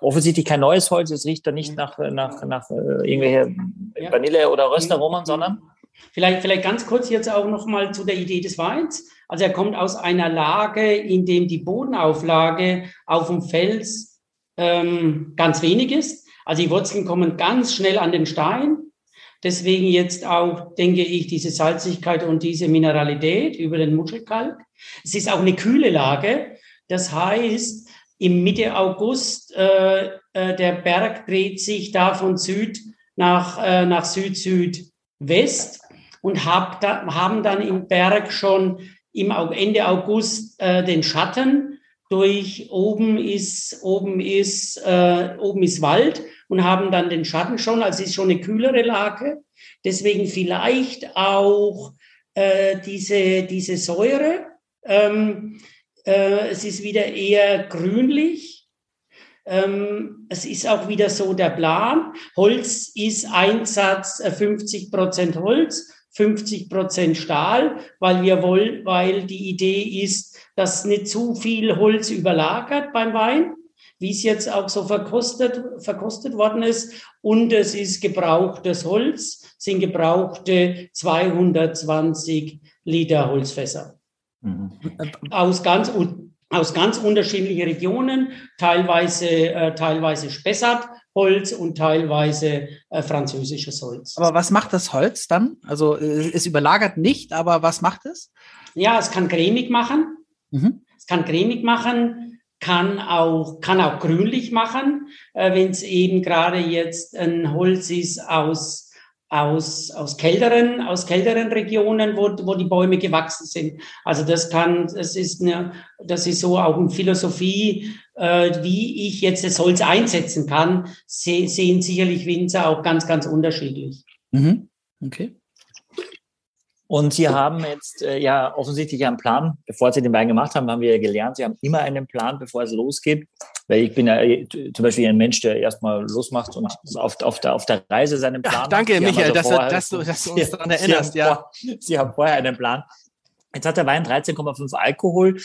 offensichtlich kein neues Holz, es riecht da nicht nach, nach, nach äh, irgendwelche ja. Vanille- oder Röstaromen, sondern? Vielleicht, vielleicht ganz kurz jetzt auch nochmal zu der Idee des Weins. Also er kommt aus einer Lage, in dem die Bodenauflage auf dem Fels ähm, ganz wenig ist. Also die Wurzeln kommen ganz schnell an den Stein. Deswegen jetzt auch, denke ich, diese Salzigkeit und diese Mineralität über den Muschelkalk. Es ist auch eine kühle Lage. Das heißt, im Mitte August, äh, äh, der Berg dreht sich da von Süd nach, äh, nach Süd-Südwest und hab da, haben dann im Berg schon im Ende August äh, den Schatten durch oben ist oben ist äh, oben ist Wald und haben dann den Schatten schon, also ist schon eine kühlere Lage. Deswegen vielleicht auch äh, diese diese Säure. Ähm, äh, es ist wieder eher grünlich. Ähm, es ist auch wieder so der Plan. Holz ist Einsatz 50 äh, Prozent Holz, 50 Prozent Stahl, weil wir wollen, weil die Idee ist, dass nicht zu viel Holz überlagert beim Wein, wie es jetzt auch so verkostet, verkostet worden ist. Und es ist gebrauchtes Holz, sind gebrauchte 220 Liter Holzfässer. Mhm. Aus ganz, aus ganz unterschiedlichen Regionen, teilweise, äh, teilweise Spessartholz und teilweise äh, französisches Holz. Aber was macht das Holz dann? Also äh, es überlagert nicht, aber was macht es? Ja, es kann cremig machen. Mhm. Es kann cremig machen, kann auch, kann auch grünlich machen, äh, wenn es eben gerade jetzt ein Holz ist aus aus, aus kälteren, aus kälteren Regionen, wo, wo die Bäume gewachsen sind. Also das kann, das ist eine, das ist so auch eine Philosophie, wie ich jetzt das Holz einsetzen kann, se sehen sicherlich Winzer auch ganz, ganz unterschiedlich. Mhm. Okay. Und Sie haben jetzt äh, ja offensichtlich einen Plan, bevor Sie den Wein gemacht haben, haben wir ja gelernt, Sie haben immer einen Plan, bevor es losgeht. Weil ich bin ja äh, zum Beispiel ein Mensch, der erstmal losmacht und auf, auf, der, auf der Reise seinen Plan. Ja, danke, Michael, also dass, vorher, dass, du, dass du uns daran erinnerst. Sie ja. Vor, Sie haben vorher einen Plan. Jetzt hat der Wein 13,5 Alkohol.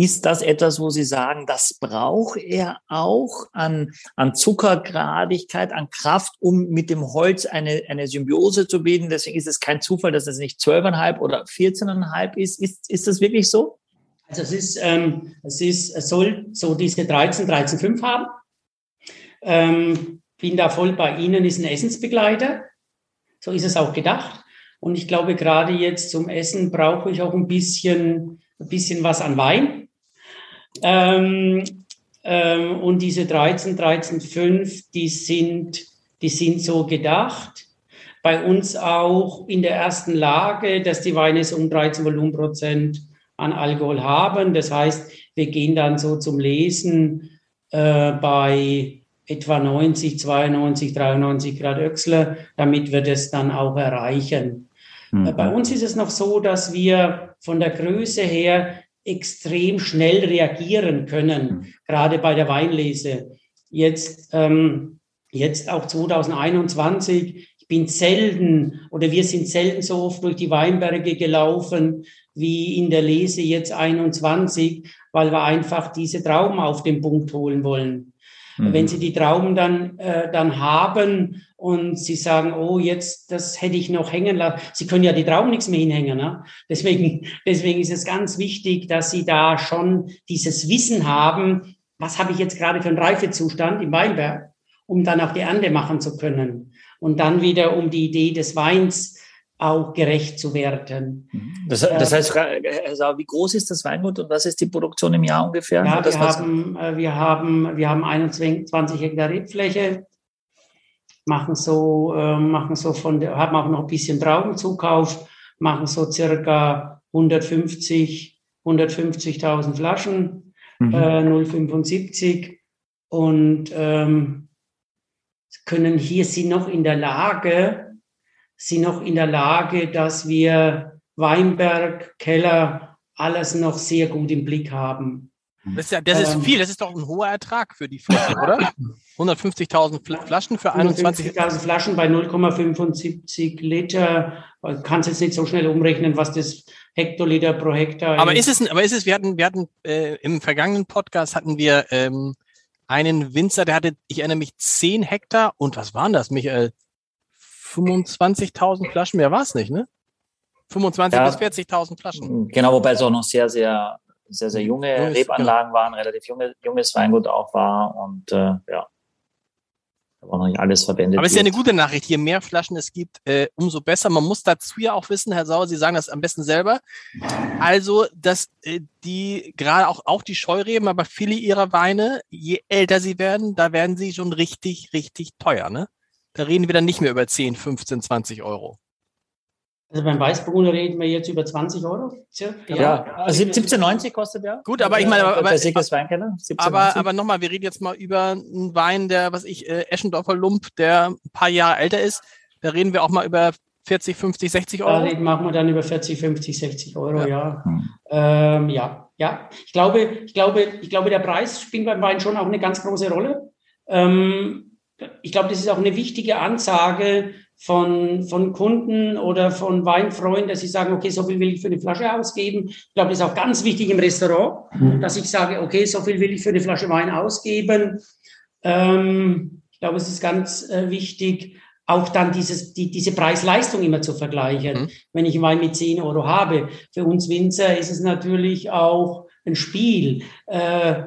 Ist das etwas, wo Sie sagen, das braucht er auch an, an Zuckergradigkeit, an Kraft, um mit dem Holz eine, eine Symbiose zu bilden? Deswegen ist es kein Zufall, dass es nicht 12,5 oder 14,5 ist. Ist, ist das wirklich so? Also es ist, ähm, es ist, es soll so diese 13, 13,5 haben. Ähm, bin da voll bei Ihnen, ist ein Essensbegleiter. So ist es auch gedacht. Und ich glaube, gerade jetzt zum Essen brauche ich auch ein bisschen, ein bisschen was an Wein. Ähm, ähm, und diese 13, 13, 5, die sind, die sind so gedacht. Bei uns auch in der ersten Lage, dass die Weine so um 13 Volumenprozent an Alkohol haben. Das heißt, wir gehen dann so zum Lesen äh, bei etwa 90, 92, 93 Grad Öxler, damit wir das dann auch erreichen. Mhm. Bei uns ist es noch so, dass wir von der Größe her extrem schnell reagieren können, mhm. gerade bei der Weinlese. Jetzt, ähm, jetzt auch 2021, ich bin selten oder wir sind selten so oft durch die Weinberge gelaufen wie in der Lese jetzt 21, weil wir einfach diese Trauben auf den Punkt holen wollen. Mhm. Wenn Sie die Trauben dann, äh, dann haben und Sie sagen, oh, jetzt, das hätte ich noch hängen lassen. Sie können ja die Trauben nichts mehr hinhängen. Ne? Deswegen, deswegen ist es ganz wichtig, dass Sie da schon dieses Wissen haben, was habe ich jetzt gerade für einen Reifezustand im Weinberg um dann auch die Ernte machen zu können. Und dann wieder um die Idee des Weins auch gerecht zu werden. Das, das heißt, wie groß ist das Weingut und was ist die Produktion im Jahr ungefähr? Ja, das, wir, haben, äh, wir, haben, wir haben 21 Hektar Rebfläche, machen so, äh, machen so von der, haben auch noch ein bisschen Traubenzukauf, machen so circa 150, 150.000 Flaschen, mhm. äh, 0,75 und ähm, können hier sind noch in der Lage, sind noch in der Lage, dass wir Weinberg, Keller, alles noch sehr gut im Blick haben. Das ist, ja, das ist ähm, viel, das ist doch ein hoher Ertrag für die Flasche, oder? 150.000 Flaschen für 21. 150.000 Flaschen bei 0,75 Liter. Du kannst jetzt nicht so schnell umrechnen, was das Hektoliter pro Hektar aber ist. Es, aber ist es, wir hatten, wir hatten äh, im vergangenen Podcast hatten wir ähm, einen Winzer, der hatte, ich erinnere mich, 10 Hektar und was waren das, Michael? 25.000 Flaschen, mehr war es nicht, ne? 25.000 ja, bis 40.000 Flaschen. Genau, wobei es auch noch sehr, sehr, sehr, sehr junge Junges, Rebanlagen genau. waren, relativ junge, junges Weingut auch war und äh, ja. Aber noch nicht alles verwendet. Aber es ist ja eine gute Nachricht. Je mehr Flaschen es gibt, äh, umso besser. Man muss dazu ja auch wissen, Herr Sauer, Sie sagen das am besten selber. Also, dass äh, die, gerade auch, auch die Scheureben, aber viele ihrer Weine, je älter sie werden, da werden sie schon richtig, richtig teuer, ne? Da reden wir dann nicht mehr über 10, 15, 20 Euro. Also beim Weißburgunder reden wir jetzt über 20 Euro. Ja, ja. Also 17,90 kostet der. Gut, aber ich meine, aber, aber, aber, aber nochmal, wir reden jetzt mal über einen Wein, der, was ich, äh, Eschendorfer Lump, der ein paar Jahre älter ist. Da reden wir auch mal über 40, 50, 60 Euro. Da machen wir dann über 40, 50, 60 Euro, ja. Ja, hm. ähm, ja. ja. Ich glaube, ich glaube, ich glaube, der Preis spielt beim Wein schon auch eine ganz große Rolle. Ähm, ich glaube, das ist auch eine wichtige Ansage von, von Kunden oder von Weinfreunden, dass sie sagen, okay, so viel will ich für eine Flasche ausgeben. Ich glaube, das ist auch ganz wichtig im Restaurant, mhm. dass ich sage, okay, so viel will ich für eine Flasche Wein ausgeben. Ähm, ich glaube, es ist ganz äh, wichtig, auch dann dieses, die, diese Preis-Leistung immer zu vergleichen. Mhm. Wenn ich einen Wein mit 10 Euro habe, für uns Winzer ist es natürlich auch ein Spiel. Äh,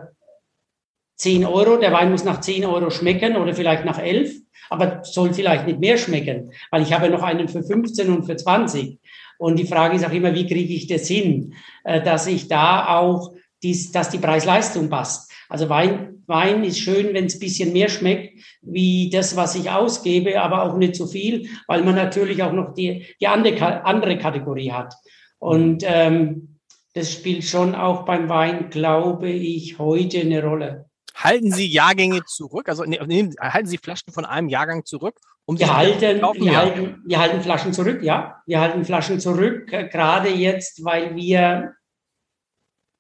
10 Euro, der Wein muss nach 10 Euro schmecken oder vielleicht nach 11, aber soll vielleicht nicht mehr schmecken, weil ich habe noch einen für 15 und für 20. Und die Frage ist auch immer, wie kriege ich das hin, äh, dass ich da auch, dies, dass die Preis-Leistung passt. Also Wein, Wein ist schön, wenn es bisschen mehr schmeckt, wie das, was ich ausgebe, aber auch nicht zu so viel, weil man natürlich auch noch die, die andere, andere Kategorie hat. Und ähm, das spielt schon auch beim Wein, glaube ich, heute eine Rolle. Halten Sie Jahrgänge zurück? Also nehmen, halten Sie Flaschen von einem Jahrgang zurück? Um wir, halten, wir, ja. halten, wir halten Flaschen zurück, ja. Wir halten Flaschen zurück, äh, gerade jetzt, weil wir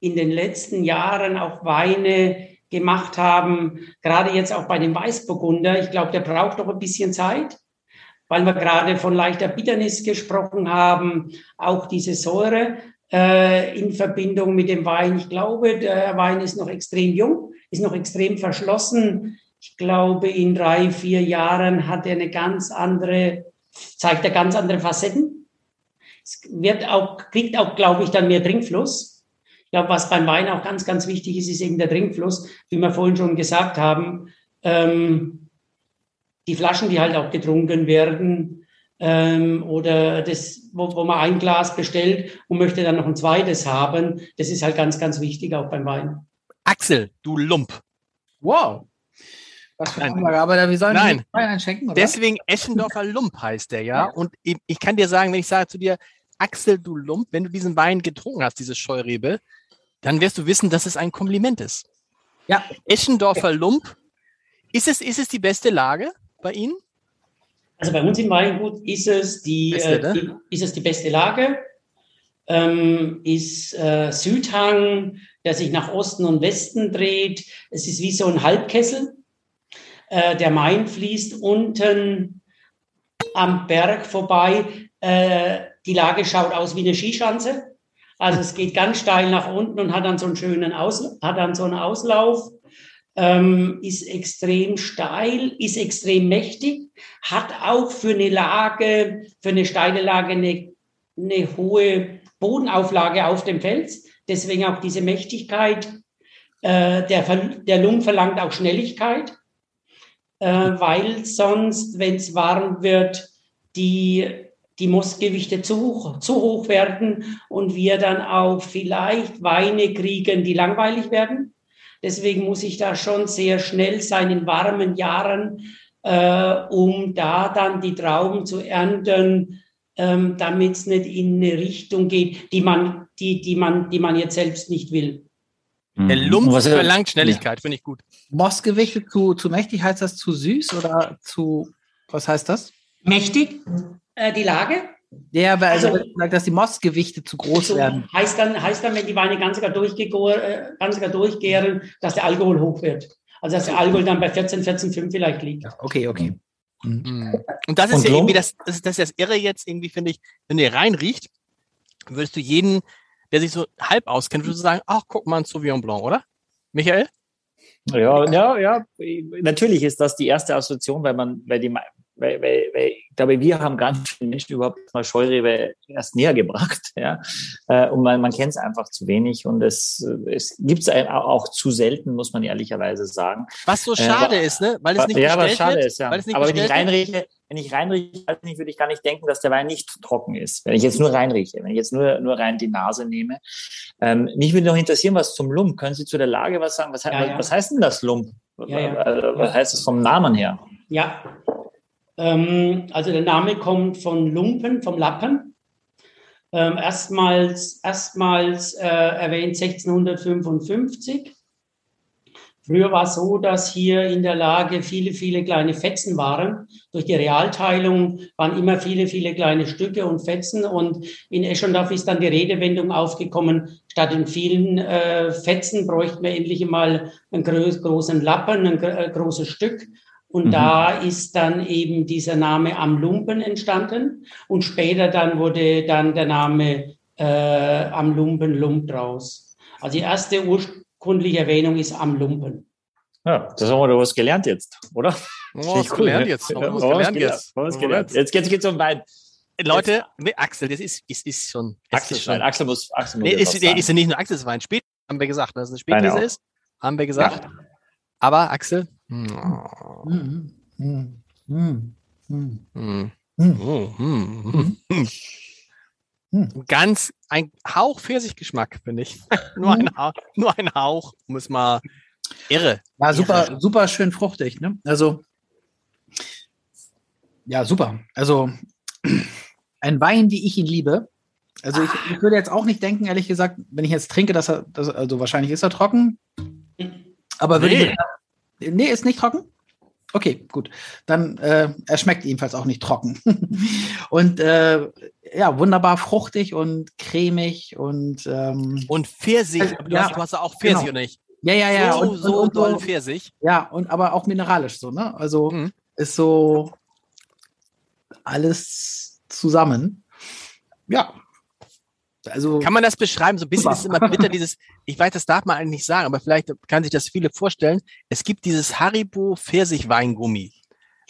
in den letzten Jahren auch Weine gemacht haben, gerade jetzt auch bei dem Weißburgunder. Ich glaube, der braucht noch ein bisschen Zeit, weil wir gerade von leichter Bitternis gesprochen haben, auch diese Säure äh, in Verbindung mit dem Wein. Ich glaube, der Wein ist noch extrem jung ist noch extrem verschlossen. Ich glaube, in drei, vier Jahren hat er eine ganz andere, zeigt er ganz andere Facetten. Es wird auch, kriegt auch, glaube ich, dann mehr Trinkfluss. Ich glaube, was beim Wein auch ganz, ganz wichtig ist, ist eben der Trinkfluss, wie wir vorhin schon gesagt haben. Ähm, die Flaschen, die halt auch getrunken werden, ähm, oder das, wo, wo man ein Glas bestellt und möchte dann noch ein zweites haben, das ist halt ganz, ganz wichtig auch beim Wein. Axel, du Lump. Wow. Was für Anlage, aber wir sollen Nein. Wein einschenken, oder? Deswegen Eschendorfer Lump heißt der, ja? ja. Und ich kann dir sagen, wenn ich sage zu dir, Axel, du Lump, wenn du diesen Wein getrunken hast, diese Scheurebe, dann wirst du wissen, dass es ein Kompliment ist. Ja. Eschendorfer ja. Lump. Ist es, ist es die beste Lage bei Ihnen? Also bei uns im Weingut ist es die, beste, äh, die ist es die beste Lage. Ähm, ist äh, Südhang, der sich nach Osten und Westen dreht. Es ist wie so ein Halbkessel. Äh, der Main fließt unten am Berg vorbei. Äh, die Lage schaut aus wie eine Skischanze. Also es geht ganz steil nach unten und hat dann so einen schönen Aus, hat dann so einen Auslauf. Ähm, ist extrem steil, ist extrem mächtig, hat auch für eine Lage, für eine steile Lage eine, eine hohe Bodenauflage auf dem Fels. Deswegen auch diese Mächtigkeit. Äh, der, der Lung verlangt auch Schnelligkeit. äh, weil sonst, wenn es warm wird, die, die Mostgewichte zu hoch, zu hoch werden und wir dann auch vielleicht Weine kriegen, die langweilig werden. Deswegen muss ich da schon sehr schnell sein in warmen Jahren, äh, um da dann die Trauben zu ernten, ähm, damit es nicht in eine Richtung geht, die man, die, die man, die man jetzt selbst nicht will. Der Mhm. Lump Was- verlangt Schnelligkeit, finde ich gut. Mostgewichte zu, zu mächtig, heißt das zu süß oder zu, was heißt das? Mächtig, äh, die Lage. Ja, weil also, Also- sagt, dass die Mostgewichte zu groß So werden. heißt dann, heißt dann, wenn die Weine ganz sogar durchgego- äh, ganz sogar durchgären, dass der Alkohol hoch wird. Also dass der Alkohol dann bei 14, 14,5 vielleicht liegt. Okay, okay. Mhm. Und das ist Und ja Lump? irgendwie das, das, ist, das ist das Irre jetzt, irgendwie finde ich, wenn du hier reinriecht, würdest du jeden, der sich so halb auskennt, würdest du sagen, ach, guck mal, ein Sauvignon Blanc, oder? Michael? Ja, ja, ja. Natürlich ist das die erste Assoziation, weil man, weil die, weil, weil, weil ich glaube, wir haben ganz viele Menschen überhaupt mal Scheurebe erst näher gebracht, ja. Äh, Und man, man kennt es einfach zu wenig und es, es gibt es auch zu selten, muss man ehrlicherweise sagen. Was so Äh, schade wa- ist, ne? Weil es nicht ja, was schade wird. ist, ja. Nicht Aber wenn ich reinrieche, wenn ich reinrieche, würde ich gar nicht denken, dass der Wein nicht trocken ist. Wenn ich jetzt nur reinrieche, wenn ich jetzt nur, nur rein die Nase nehme. Ähm, mich würde noch interessieren, was zum Lump. Können Sie zu der Lage was sagen? Was, Ja, ja. was heißt denn das Lump? Ja, ja. Also, Was heißt es vom Namen her? Ja. Ähm, also der Name kommt von Lumpen, vom Lappen. Ähm, erstmals erstmals äh, erwähnt 1655. Früher war es so, dass hier in der Lage viele, viele kleine Fetzen waren. Durch die Realteilung waren immer viele, viele kleine Stücke und Fetzen. Und in Eschondorf ist dann die Redewendung aufgekommen, statt in vielen äh, Fetzen bräuchten wir endlich mal einen groß, großen Lappen, ein äh, großes Stück. Und Mhm. da ist dann eben dieser Name am Lumpen entstanden. Und später dann wurde dann der Name äh, am Lumpen Lump draus. Also die erste ursprüngliche Erwähnung ist am Lumpen. Ja, das haben wir doch was gelernt jetzt, oder? Oh, was gelernt ne? jetzt. Ja, Oh, was haben wir gelernt jetzt. was gelernt. Jetzt, jetzt geht's um Wein. Leute, nee, Axel, das ist, ist, ist schon. es Axel, ist schon. Axel muss, Axel muss Nee, jetzt ist, nee, sagen. ist ja nicht nur Axel, es war ein Spät, haben wir gesagt, dass es eine Spätlese ist. Haben wir gesagt. Aber Axel. Hm. Ganz ein Hauch Pfirsichgeschmack, finde ich. nur, ein Hauch, nur ein Hauch, um es mal irre. Ja, super, super schön fruchtig, ne? Also, ja, super. Also, ein Wein, wie ich ihn liebe. Also, ich, ich würde jetzt auch nicht denken, ehrlich gesagt, wenn ich jetzt trinke, dass er, dass, also wahrscheinlich ist er trocken. Aber würde Nee. ich. Nee, ist nicht trocken? Okay, gut. Dann, äh, er schmeckt jedenfalls auch nicht trocken. und äh, ja, wunderbar fruchtig und cremig und ähm, Und Pfirsich, aber du, ja, hast, du hast auch Pfirsich, genau. oder nicht? ja, ja, ja. so und, so und, doll Pfirsich. Ja, und aber auch mineralisch so, ne? Also Mhm. ist so alles zusammen. Ja. Also Kann man das beschreiben? So ein bisschen Super. ist es immer bitter, dieses, ich weiß, das darf man eigentlich nicht sagen, aber vielleicht kann sich das viele vorstellen. Es gibt dieses Haribo Pfirsich-Weingummi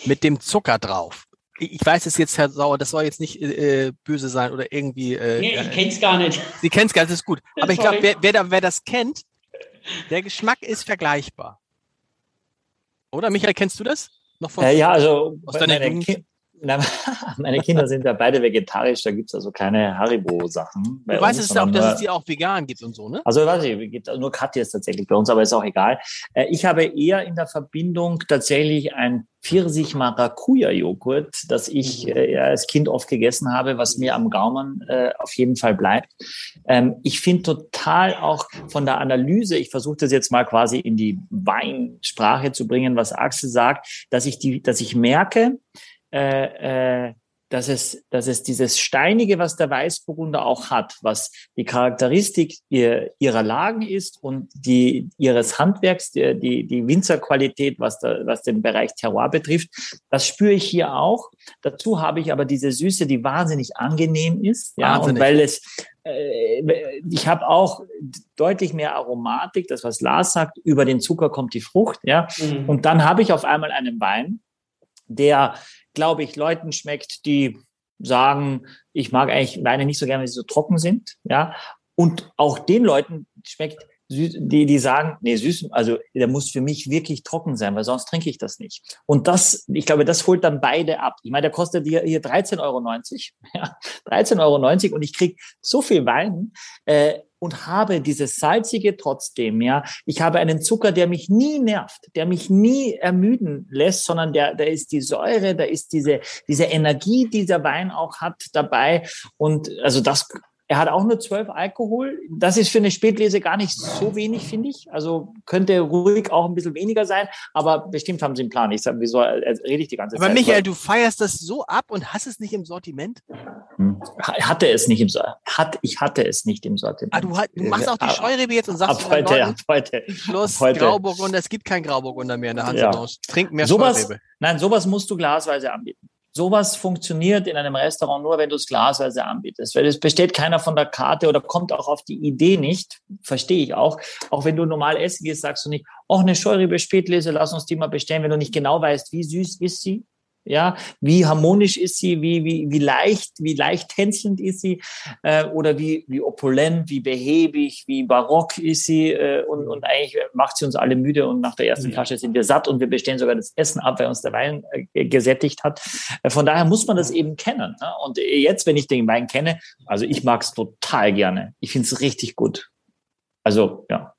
mit dem Zucker drauf. Ich ich weiß es jetzt, Herr Sauer, das soll jetzt nicht äh, böse sein oder irgendwie. Äh, Nee, ich äh, kenne es gar nicht. Sie kennen es gar nicht, das ist gut. Aber ich glaube, wer, wer, da- wer das kennt, der Geschmack ist vergleichbar. Oder, Michael, kennst du das? Noch von Äh, ja, also Aus deiner Jugend? Ki na, meine Kinder sind ja beide vegetarisch, da gibt's also keine Haribo-Sachen. Du weißt uns, es auch, dass nur- es die auch vegan gibt und so, ne? Also weiß ich, gibt nur Katjes tatsächlich bei uns, aber ist auch egal. Äh, Ich habe eher in der Verbindung tatsächlich ein Pfirsich-Maracuja-Joghurt, das ich äh, als Kind oft gegessen habe, was mir am Gaumen äh, auf jeden Fall bleibt. Ähm, ich finde total auch von der Analyse, ich versuche das jetzt mal quasi in die Weinsprache zu bringen, was Axel sagt, dass ich die, dass ich merke, äh, äh, dass es, dass es dieses Steinige, was der Weißburgunder auch hat, was die Charakteristik ihr, ihrer Lagen ist und die, ihres Handwerks, die, die, die Winzerqualität, was, der, was den Bereich Terroir betrifft, das spüre ich hier auch. Dazu habe ich aber diese Süße, die wahnsinnig angenehm ist. Ja, Wahnsinnig. und weil es, äh, ich habe auch deutlich mehr Aromatik, das was Lars sagt, über den Zucker kommt die Frucht, ja. Mhm. Und dann habe ich auf einmal einen Wein, der, glaube ich, Leuten schmeckt, die sagen, ich mag eigentlich Weine nicht so gerne, wenn sie so trocken sind, ja. Und auch den Leuten schmeckt die, die sagen, nee, süß, also der muss für mich wirklich trocken sein, weil sonst trinke ich das nicht. Und das, ich glaube, das holt dann beide ab. Ich meine, der kostet hier, hier 13,90 Euro. Ja, 13,90 Euro und ich krieg so viel Wein. Äh, und habe dieses salzige trotzdem, ja. Ich habe einen Zucker, der mich nie nervt, der mich nie ermüden lässt, sondern der, der ist die Säure, da ist diese, diese Energie, die der Wein auch hat dabei. Und also das er hat auch nur 12 Alkohol. Das ist für eine Spätlese gar nicht so wenig, finde ich. Also könnte ruhig auch ein bisschen weniger sein, aber bestimmt haben sie einen Plan. Ich sage, wieso rede ich die ganze aber Zeit? Aber Michael, du feierst das so ab und hast es nicht im Sortiment? Hm. Hatte es nicht im Sortiment. Hat, ich hatte es nicht im Sortiment. Ah, du, du machst auch die Scheurebe jetzt und sagst ab heute, Leuten, ab heute, Schluss, ab heute. Grauburgunder. Es gibt kein Grauburgunder mehr in der Hand. Ja. Trink mehr sowas, Scheurebe. Nein, sowas musst du glasweise anbieten. Sowas funktioniert in einem Restaurant nur, wenn du es glasweise anbietest. Weil es besteht keiner von der Karte oder kommt auch auf die Idee nicht. Verstehe ich auch. Auch wenn du normal essen gehst, sagst du nicht, auch eine Scheurebe Spätlese, lass uns die mal bestellen, wenn du nicht genau weißt, wie süß ist sie. Ja, wie harmonisch ist sie, wie, wie, wie leicht, wie leicht tänzelnd ist sie, äh, oder wie, wie opulent, wie behäbig, wie barock ist sie, äh, und, und eigentlich macht sie uns alle müde und nach der ersten Flasche sind wir satt und wir bestellen sogar das Essen ab, weil uns der Wein äh, gesättigt hat. Äh, von daher muss man das eben kennen. Ne? Und jetzt, wenn ich den Wein kenne, also ich mag es total gerne. Ich finde es richtig gut. Also, ja.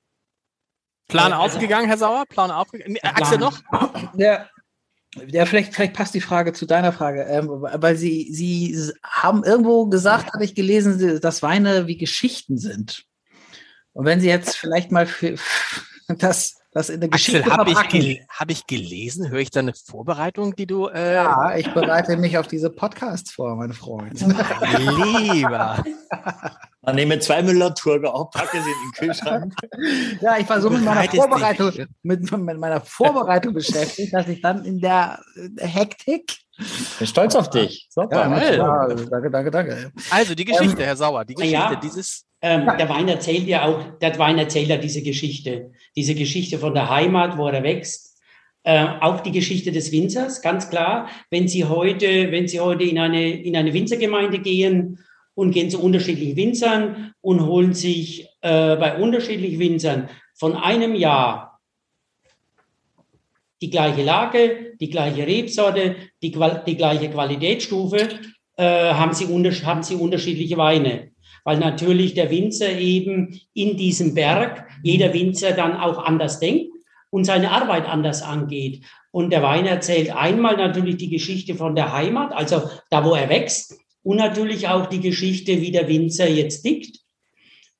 Plan aufgegangen, Herr Sauer? Plan aufgegangen? Axel noch? Ja, ja, vielleicht, vielleicht passt die Frage zu deiner Frage, ähm, weil Sie, Sie haben irgendwo gesagt, habe ich gelesen, dass Weine wie Geschichten sind. Und wenn Sie jetzt vielleicht mal für, das, das in der Geschichte habe ich, gel hab ich gelesen? Höre ich da eine Vorbereitung, die du... Äh ja, ich bereite mich auf diese Podcasts vor, mein Freund. Lieber. Man nehme zwei Müller-Turger auch, packe sie in den Kühlschrank. ja, ich war so mit meiner Vorbereitung, mit, mit, meiner Vorbereitung beschäftigt, dass ich dann in der Hektik. Ich bin stolz auf dich. Super. Ja, ja, danke, danke, danke. Also die Geschichte, ähm, Herr Sauer, die Geschichte, ja, dieses. Ähm, der Wein erzählt ja auch, der Wein erzählt ja diese Geschichte, diese Geschichte von der Heimat, wo er wächst. Äh, auch die Geschichte des Winzers, ganz klar. Wenn Sie heute, wenn Sie heute in eine, in eine Winzergemeinde gehen und gehen zu unterschiedlichen Winzern und holen sich äh, bei unterschiedlichen Winzern von einem Jahr die gleiche Lage, die gleiche Rebsorte, die, die gleiche Qualitätsstufe, äh, haben, sie haben sie unterschiedliche Weine. Weil natürlich der Winzer eben in diesem Berg, jeder Winzer dann auch anders denkt und seine Arbeit anders angeht. Und der Wein erzählt einmal natürlich die Geschichte von der Heimat, also da, wo er wächst, und natürlich auch die Geschichte, wie der Winzer jetzt tickt,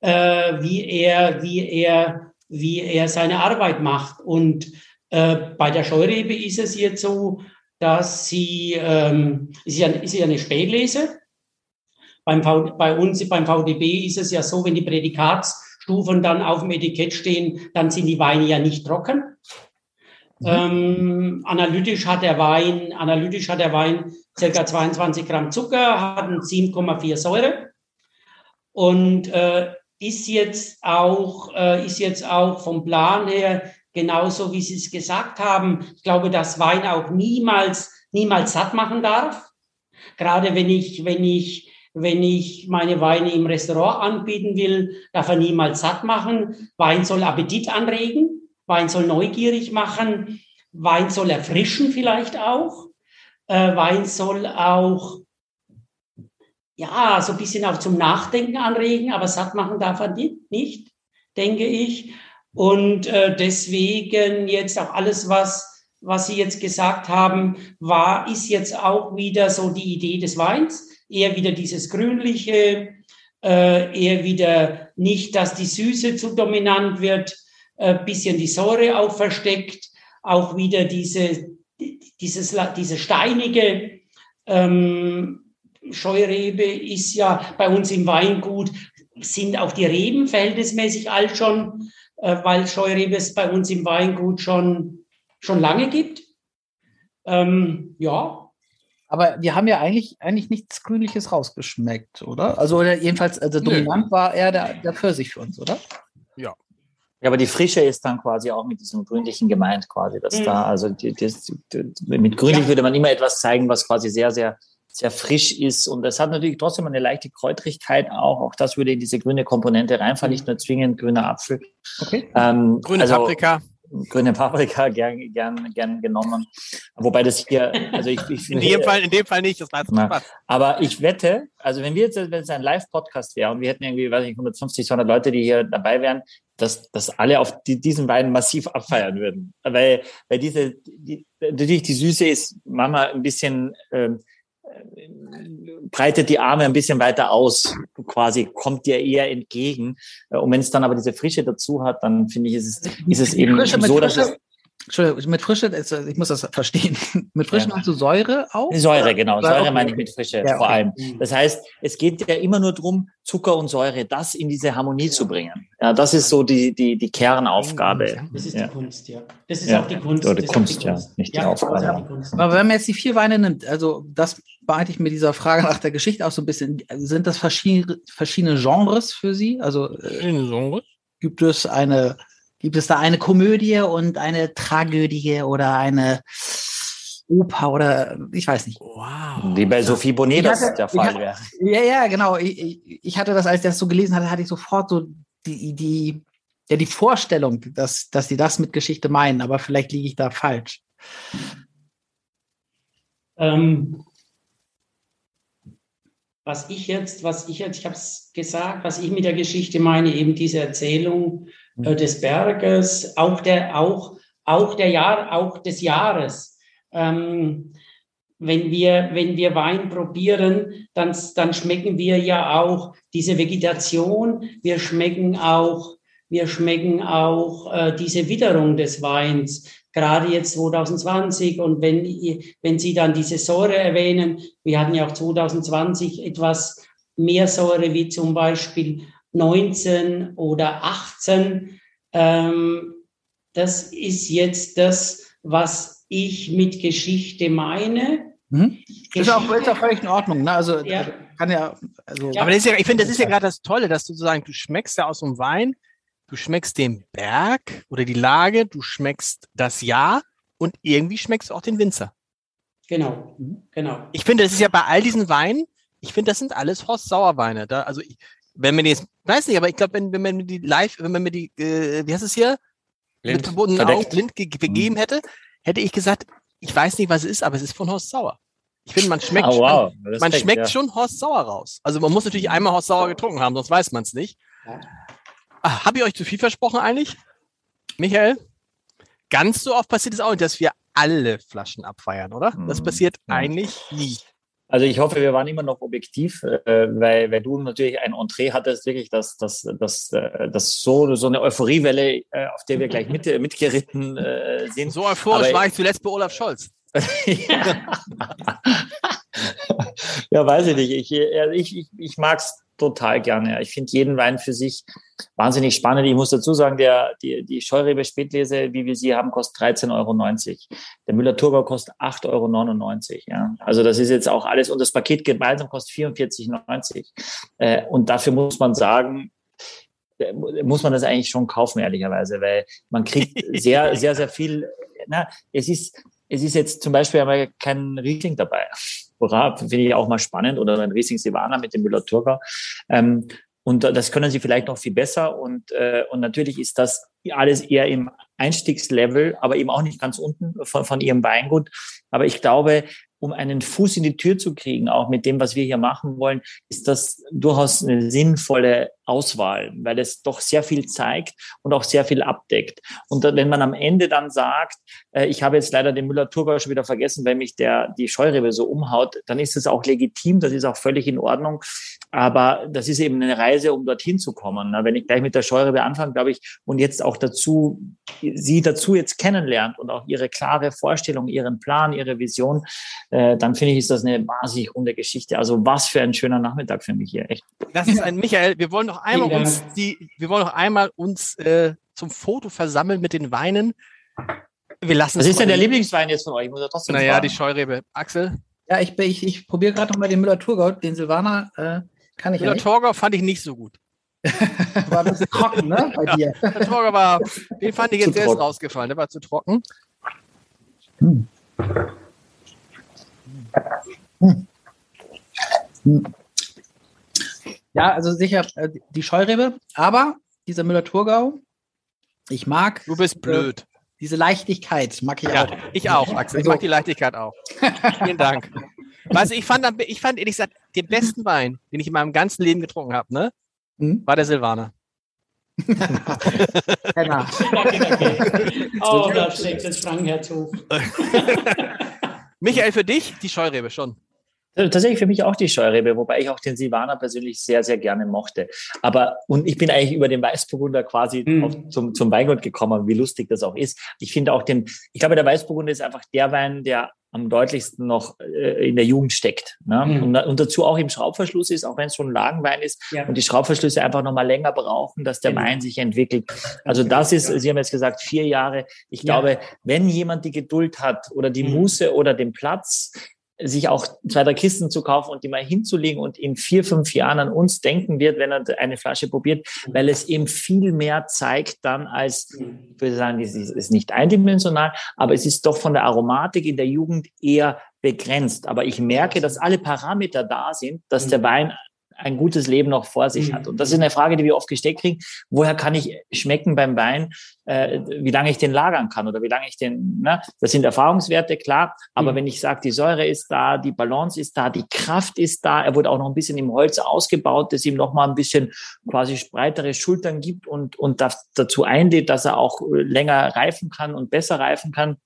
äh, wie er, wie er, wie er seine Arbeit macht. Und äh, bei der Scheurebe ist es jetzt so, dass sie, ähm, ist ja, ist ja eine Spätlese. Beim v, bei uns, beim VDB ist es ja so, wenn die Prädikatsstufen dann auf dem Etikett stehen, dann sind die Weine ja nicht trocken. Mhm. Ähm, analytisch hat der Wein, analytisch hat der Wein circa 22 Gramm Zucker, hat 7,4 Säure und äh, ist jetzt auch äh, ist jetzt auch vom Plan her genauso wie Sie es gesagt haben. Ich glaube, dass Wein auch niemals niemals satt machen darf. Gerade wenn ich wenn ich wenn ich meine Weine im Restaurant anbieten will, darf er niemals satt machen. Wein soll Appetit anregen, Wein soll neugierig machen, Wein soll erfrischen vielleicht auch. Äh, Wein soll auch, ja, so ein bisschen auch zum Nachdenken anregen, aber satt machen darf er nicht, denke ich. Und äh, deswegen jetzt auch alles, was, was Sie jetzt gesagt haben, war, ist jetzt auch wieder so die Idee des Weins. Eher wieder dieses Grünliche, äh, eher wieder nicht, dass die Süße zu dominant wird, äh, bisschen die Säure auch versteckt, auch wieder diese dieses, diese steinige ähm, Scheurebe ist ja bei uns im Weingut, sind auch die Reben verhältnismäßig alt schon, äh, weil Scheurebe es bei uns im Weingut schon, schon lange gibt. Ähm, ja. Aber wir haben ja eigentlich, eigentlich nichts Grünliches rausgeschmeckt, oder? Also oder jedenfalls, also dominant war eher der, der Pfirsich für uns, oder? Ja. Ja, aber die Frische ist dann quasi auch mit diesem Grünlichen gemeint, quasi, dass mhm. da, also die, das, die, mit Grünlich ja. würde man immer etwas zeigen, was quasi sehr, sehr sehr frisch ist und es hat natürlich trotzdem eine leichte Kräutrigkeit auch. Auch das würde in diese grüne Komponente reinfallen, nicht nur zwingend grüner Apfel. Okay. Ähm, grüne also, Paprika grüne Paprika gern, gern, gern genommen. Wobei das hier, also ich, ich finde. In dem Fall, in dem Fall nicht, das war na, Aber ich wette, also wenn wir jetzt, wenn es ein Live-Podcast wäre und wir hätten irgendwie, weiß ich, 150, 200 Leute, die hier dabei wären, dass, dass alle auf die, diesen Wein massiv abfeiern würden. Weil, weil diese, die, natürlich die Süße ist Mama ein bisschen, ähm, breitet die Arme ein bisschen weiter aus, quasi kommt dir eher entgegen. Und wenn es dann aber diese Frische dazu hat, dann finde ich, ist es, ist es eben so, dass es Entschuldigung, mit Frische, ich muss das verstehen. Mit Frische ja. meinst du Säure auch? Säure, genau. Säure okay. meine ich mit Frische ja, vor okay. allem. Das heißt, es geht ja immer nur darum, Zucker und Säure, das in diese Harmonie ja. zu bringen. Ja, das ist so die, die, die Kernaufgabe. Das ist die Kunst, ja. Das ist auch die Kunst. Oder die Kunst, die Kunst, ja. Nicht die Aufgabe. Die Aber wenn man jetzt die vier Weine nimmt, also das behalte ich mit dieser Frage nach der Geschichte auch so ein bisschen. Sind das verschiedene, verschiedene Genres für Sie? Also, äh, verschiedene Genres? Gibt es eine Gibt es da eine Komödie und eine Tragödie oder eine Oper oder ich weiß nicht. Wow. Wie bei Sophie Bonnet das der Fall wäre. Ja, ja, genau. Ich, ich, hatte das, als ich das so gelesen hatte, hatte ich sofort so die, die, ja, die Vorstellung, dass, dass die das mit Geschichte meinen, aber vielleicht liege ich da falsch. Ähm, was ich jetzt, was ich jetzt, ich habe es gesagt, was ich mit der Geschichte meine, eben diese Erzählung äh, des Berges, auch der, auch, auch der Jahr, auch des Jahres. Ähm, wenn wir, wenn wir Wein probieren, dann, dann schmecken wir ja auch diese Vegetation. Wir schmecken auch, wir schmecken auch äh, diese Witterung des Weins, gerade jetzt 2020. Und wenn, wenn Sie dann diese Säure erwähnen, wir hatten ja auch 2020 etwas mehr Säure wie zum Beispiel 19 oder 18. Ähm, das ist jetzt das, was ich mit Geschichte meine. Mhm. Geschichte, ist, auch, ist auch völlig in Ordnung. Ne? Also, ja. kann ja, also ja. Aber das ist ja, ich finde, das ist ja gerade das Tolle, dass du sozusagen, du schmeckst ja aus dem Wein, du schmeckst den Berg oder die Lage, du schmeckst das Jahr und irgendwie schmeckst du auch den Winzer. Genau, mhm. genau. Ich finde, das ist ja bei all diesen Weinen, ich finde, das sind alles Horst Sauerweine. Da, also ich, wenn man jetzt, weiß nicht, aber ich glaube, wenn, wenn man mir die live, wenn man mir die, äh, wie heißt es hier, blind, mit verbundenen Augen blind ge gegeben mhm. hätte, hätte ich gesagt, ich weiß nicht, was es ist, aber es ist von Horst Sauer. Ich finde, man schmeckt, oh, wow. man, man schmeckt ja. schon Horst Sauer raus. Also man muss natürlich einmal Horst Sauer getrunken haben, sonst weiß man es nicht. Ah, Habe ich euch zu viel versprochen eigentlich? Michael? Ganz so oft passiert es auch nicht, dass wir alle Flaschen abfeiern, oder? Das mhm. passiert eigentlich nie. Also ich hoffe, wir waren immer noch objektiv, äh, weil, weil du natürlich ein Entree hattest, wirklich, dass das, das, äh, das so, so eine Euphoriewelle, äh, auf der wir gleich mit, mitgeritten äh, sind. So euphorisch Aber, war ich zuletzt bei Olaf Scholz. ja. weiß ich nicht. Ich, ich, ich, ich mag es total gerne. Ich finde jeden Wein für sich wahnsinnig spannend. Ich muss dazu sagen, der, die, die Scheurebe Spätlese, wie wir sie haben, kostet 13,90 Euro. Der Müller-Thurgau kostet 8,99 Euro. Ja. Also das ist jetzt auch alles. Und das Paket gemeinsam kostet 44,90 äh, Und dafür muss man sagen, äh, muss man das eigentlich schon kaufen, ehrlicherweise, weil man kriegt sehr, sehr, sehr viel. Na, es ist, es ist jetzt zum Beispiel einmal kein Riesling dabei. Hurra, finde ich auch mal spannend. Oder ein Riesling Silvaner mit dem Müller-Thurgau. Ähm, und das können sie vielleicht noch viel besser. Und, äh, und natürlich ist das alles eher im Einstiegslevel, aber eben auch nicht ganz unten von, von ihrem Weingut. Aber ich glaube, um einen Fuß in die Tür zu kriegen, auch mit dem, was wir hier machen wollen, ist das durchaus eine sinnvolle Auswahl, weil es doch sehr viel zeigt und auch sehr viel abdeckt. Und wenn man am Ende dann sagt, äh, ich habe jetzt leider den Müller-Thurgau schon wieder vergessen, weil mich der, die Scheurebe so umhaut, dann ist es auch legitim, das ist auch völlig in Ordnung. Aber das ist eben eine Reise, um dorthin zu kommen. Wenn ich gleich mit der Scheurebe anfange, glaube ich, und jetzt auch dazu, sie dazu jetzt kennenlernt und auch ihre klare Vorstellung, ihren Plan, ihre Vision, äh, dann finde ich, ist das eine wahnsinnig runde Geschichte. Also was für ein schöner Nachmittag für mich hier, echt. Das ist ein Michael, wir wollen noch einmal uns die, wir wollen noch einmal uns äh, zum Foto versammeln mit den Weinen. Wir lassen Was ist denn der Lieblingswein jetzt von euch? Ich muss ja trotzdem Naja, fragen. die Scheurebe. Axel? Ja, ich, ich, ich probiere gerade noch mal den Müller-Thurgau, den Silvaner. Äh, kann ich Müller-Thurgau fand ich nicht so gut. war ein bisschen trocken, ne? Bei dir. Ja, der Thurgau war, den fand ich jetzt erst rausgefallen. Der war zu trocken. Hm. Hm. Ja, also sicher äh, die Scheurebe, aber dieser Müller-Thurgau, ich mag. Du bist blöd. Äh, diese Leichtigkeit mag ich ja, auch. Ich auch, Axel. Ich mag die Leichtigkeit auch. Vielen Dank. Weißt du, ich fand, ich fand ehrlich gesagt, den besten Wein, den ich in meinem ganzen Leben getrunken habe, ne, hm? war der Silvaner. genau. oh, da schlägt das Frankenherz hoch. Michael, für dich die Scheurebe schon. Tatsächlich für mich auch die Scheurebe, wobei ich auch den Silvaner persönlich sehr, sehr gerne mochte. Aber, und ich bin eigentlich über den Weißburgunder quasi mhm. zum, zum Weingut gekommen, wie lustig das auch ist. Ich finde auch den, ich glaube, der Weißburgunder ist einfach der Wein, der am deutlichsten noch äh, in der Jugend steckt. Ne? Mhm. Und, und, dazu auch im Schraubverschluss ist, auch wenn es schon ein Lagenwein ist ja. und die Schraubverschlüsse einfach noch mal länger brauchen, dass der genau. Wein sich entwickelt. Also das ist, Sie haben jetzt gesagt, vier Jahre. Ich ja. glaube, wenn jemand die Geduld hat oder die mhm. Muße oder den Platz, sich auch zwei, drei Kisten zu kaufen und die mal hinzulegen und in vier, fünf Jahren an uns denken wird, wenn er eine Flasche probiert, weil es eben viel mehr zeigt dann als, ich würde sagen, es ist nicht eindimensional, aber es ist doch von der Aromatik in der Jugend eher begrenzt. Aber ich merke, dass alle Parameter da sind, dass der Wein ein gutes Leben noch vor sich hat. Und das ist eine Frage, die wir oft gestellt kriegen. Woher kann ich schmecken beim Wein, äh, wie lange ich den lagern kann oder wie lange ich den, ne? das sind Erfahrungswerte, klar. Aber mhm. wenn ich sage, die Säure ist da, die Balance ist da, die Kraft ist da, er wurde auch noch ein bisschen im Holz ausgebaut, das ihm nochmal ein bisschen quasi breitere Schultern gibt und, und dazu einlädt, dass er auch länger reifen kann und besser reifen kann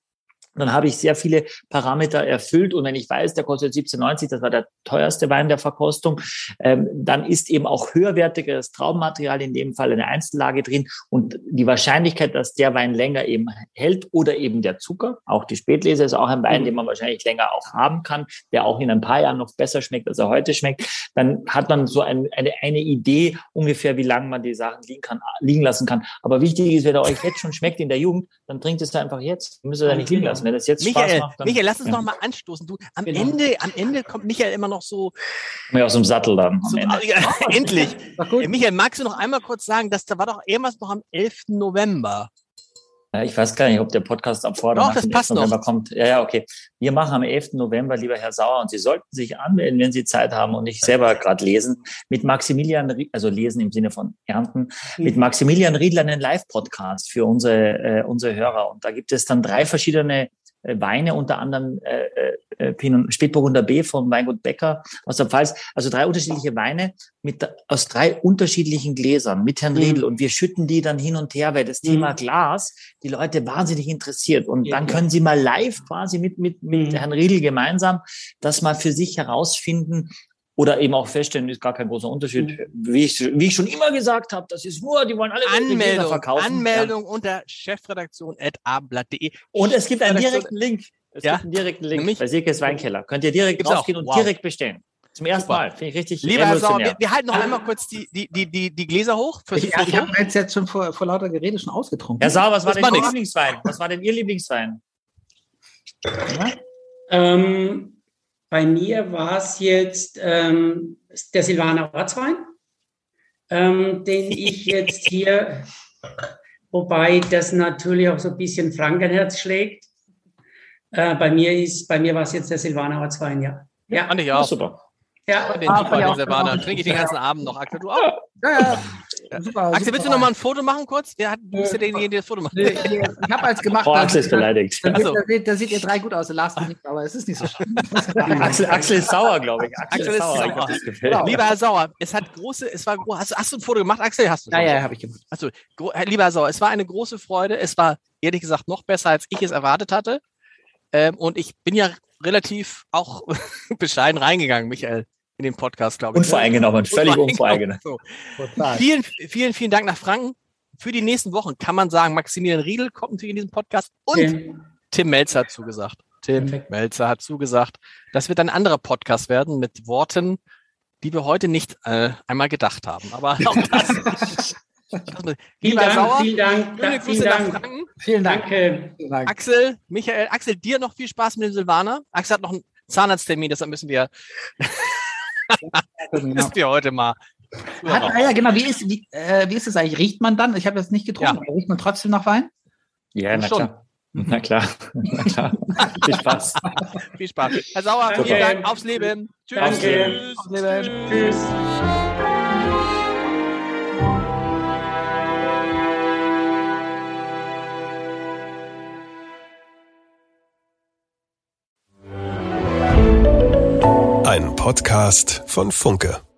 dann habe ich sehr viele Parameter erfüllt. Und wenn ich weiß, der kostet 17,90, das war der teuerste Wein der Verkostung, ähm, dann ist eben auch höherwertigeres Traubenmaterial, in dem Fall eine Einzellage drin. Und die Wahrscheinlichkeit, dass der Wein länger eben hält oder eben der Zucker, auch die Spätlese ist auch ein Wein, den man wahrscheinlich länger auch haben kann, der auch in ein paar Jahren noch besser schmeckt, als er heute schmeckt, dann hat man so ein, eine, eine Idee ungefähr, wie lange man die Sachen liegen, kann, liegen lassen kann. Aber wichtig ist, wenn er euch jetzt schon schmeckt in der Jugend, dann trinkt es einfach jetzt. Müsst ihr da nicht liegen lassen wenn das jetzt Michael, Spaß macht. Dann, Michael, lass uns ja. noch mal anstoßen. Du, am genau. Ende, am Ende kommt Michael immer noch so. Mir aus dem Sattel dann. So, ja, endlich. Michael, magst du noch einmal kurz sagen, dass da war doch irgendwas noch am 11. November. Ich weiß gar nicht, ob der Podcast ab vor oder Doch, das passt November noch. kommt. Ja, ja, okay. Wir machen am 11. November, lieber Herr Sauer, und Sie sollten sich anmelden, wenn Sie Zeit haben und nicht selber gerade lesen, mit Maximilian, also lesen im Sinne von ernten, mhm. mit Maximilian Riedler einen Live-Podcast für unsere, äh, unsere Hörer. Und da gibt es dann drei verschiedene Weine, unter anderem äh, äh, äh, Pinot, Spätburgunder B vom Weingut Becker aus der Pfalz. Also drei unterschiedliche Weine mit, aus drei unterschiedlichen Gläsern mit Herrn mhm. Riedel. Und wir schütten die dann hin und her, weil das mhm. Thema Glas die Leute wahnsinnig interessiert. Und ja, dann können sie mal live quasi mit, mit, mit mhm. Herrn Riedel gemeinsam das mal für sich herausfinden, oder eben auch feststellen, ist gar kein großer Unterschied. Mhm. Wie ich, wie ich schon immer gesagt habe, das ist nur, die wollen alle Anmeldung, verkaufen. Anmeldung ja. unter chefredaktion.abendblatt.de. Und es gibt einen direkten Link. Es ja? gibt einen direkten Link Nämlich? bei Silkes Weinkeller. Könnt ihr direkt Gibt's rausgehen auch. und wow. direkt bestellen. Zum ersten Super. Mal. Finde ich richtig Lieber Herr Sauer, wir, wir, halten noch einmal kurz die, die, die, die, die Gläser hoch. Für ich ich habe jetzt, jetzt schon vor, vor lauter Gerede schon ausgetrunken. Herr Sauer, was war denn Ihr Lieblingswein? Was war denn Ihr Lieblingswein? Ja? Ähm, bei mir war es jetzt ähm, der Silvaner Ortswein, ähm, den ich jetzt hier, wobei das natürlich auch so ein bisschen Frankenherz schlägt. Äh, bei mir ist, bei mir war es jetzt der Silvaner Ortswein, ja. Ja, fand ich auch. Super. Ja, den ah, Silvaner. Trinke ich den ganzen Abend noch. Axel, du auch? Ja, ja. Super, Axel, super. willst du noch mal ein Foto machen kurz? Wer hat, bist du derjenige, der das Foto macht? ich habe als gemacht. Oh, Axel ist beleidigt. Da, da, da, da seht ihr drei gut aus, der Lars nicht, aber es ist nicht so schlimm. Axel, Axel ist sauer, glaube ich. Axel, Axel ist sauer. sauer. Glaub, genau. Lieber Herr Sauer, es hat große, es war, hast, hast du ein Foto gemacht, Axel? Hast du ja, ja, habe ich gemacht. Also, lieber Herr Sauer, es war eine große Freude. Es war ehrlich gesagt noch besser, als ich es erwartet hatte. Ähm, und ich bin ja relativ auch bescheiden reingegangen, Michael in den Podcast, glaube ich. Unvoreingenommen, völlig unvoreingenommen. So. Vielen, vielen, vielen Dank nach Franken. Für die nächsten Wochen kann man sagen, Maximilian Riedel kommt natürlich in diesen Podcast und Tim, Tim Melzer hat zugesagt. Tim Perfekt. Melzer hat zugesagt. Das wird ein anderer Podcast werden mit Worten, die wir heute nicht äh, einmal gedacht haben. Aber auch das. vielen, Dank, Sauer, vielen Dank, Schöne Grüße vielen nach Franken. Vielen Dank. Danke. Axel, Michael, Axel, dir noch viel Spaß mit dem Silvaner. Axel hat noch einen Zahnarzttermin, deshalb müssen wir ist wir heute mal. Hat, ah ja, genau. Wie ist, wie, äh, wie ist es eigentlich? Riecht man dann? Ich habe jetzt nicht getrunken. Ja. Riecht man trotzdem nach Wein? Ja, na schon. Na klar, na klar. Viel Spaß. Viel Spaß. Herr Sauer, vielen Dank. Aufs Leben. Tschüss. Danke. Tschüss. Leben. Tschüss. Ein Podcast von Funke.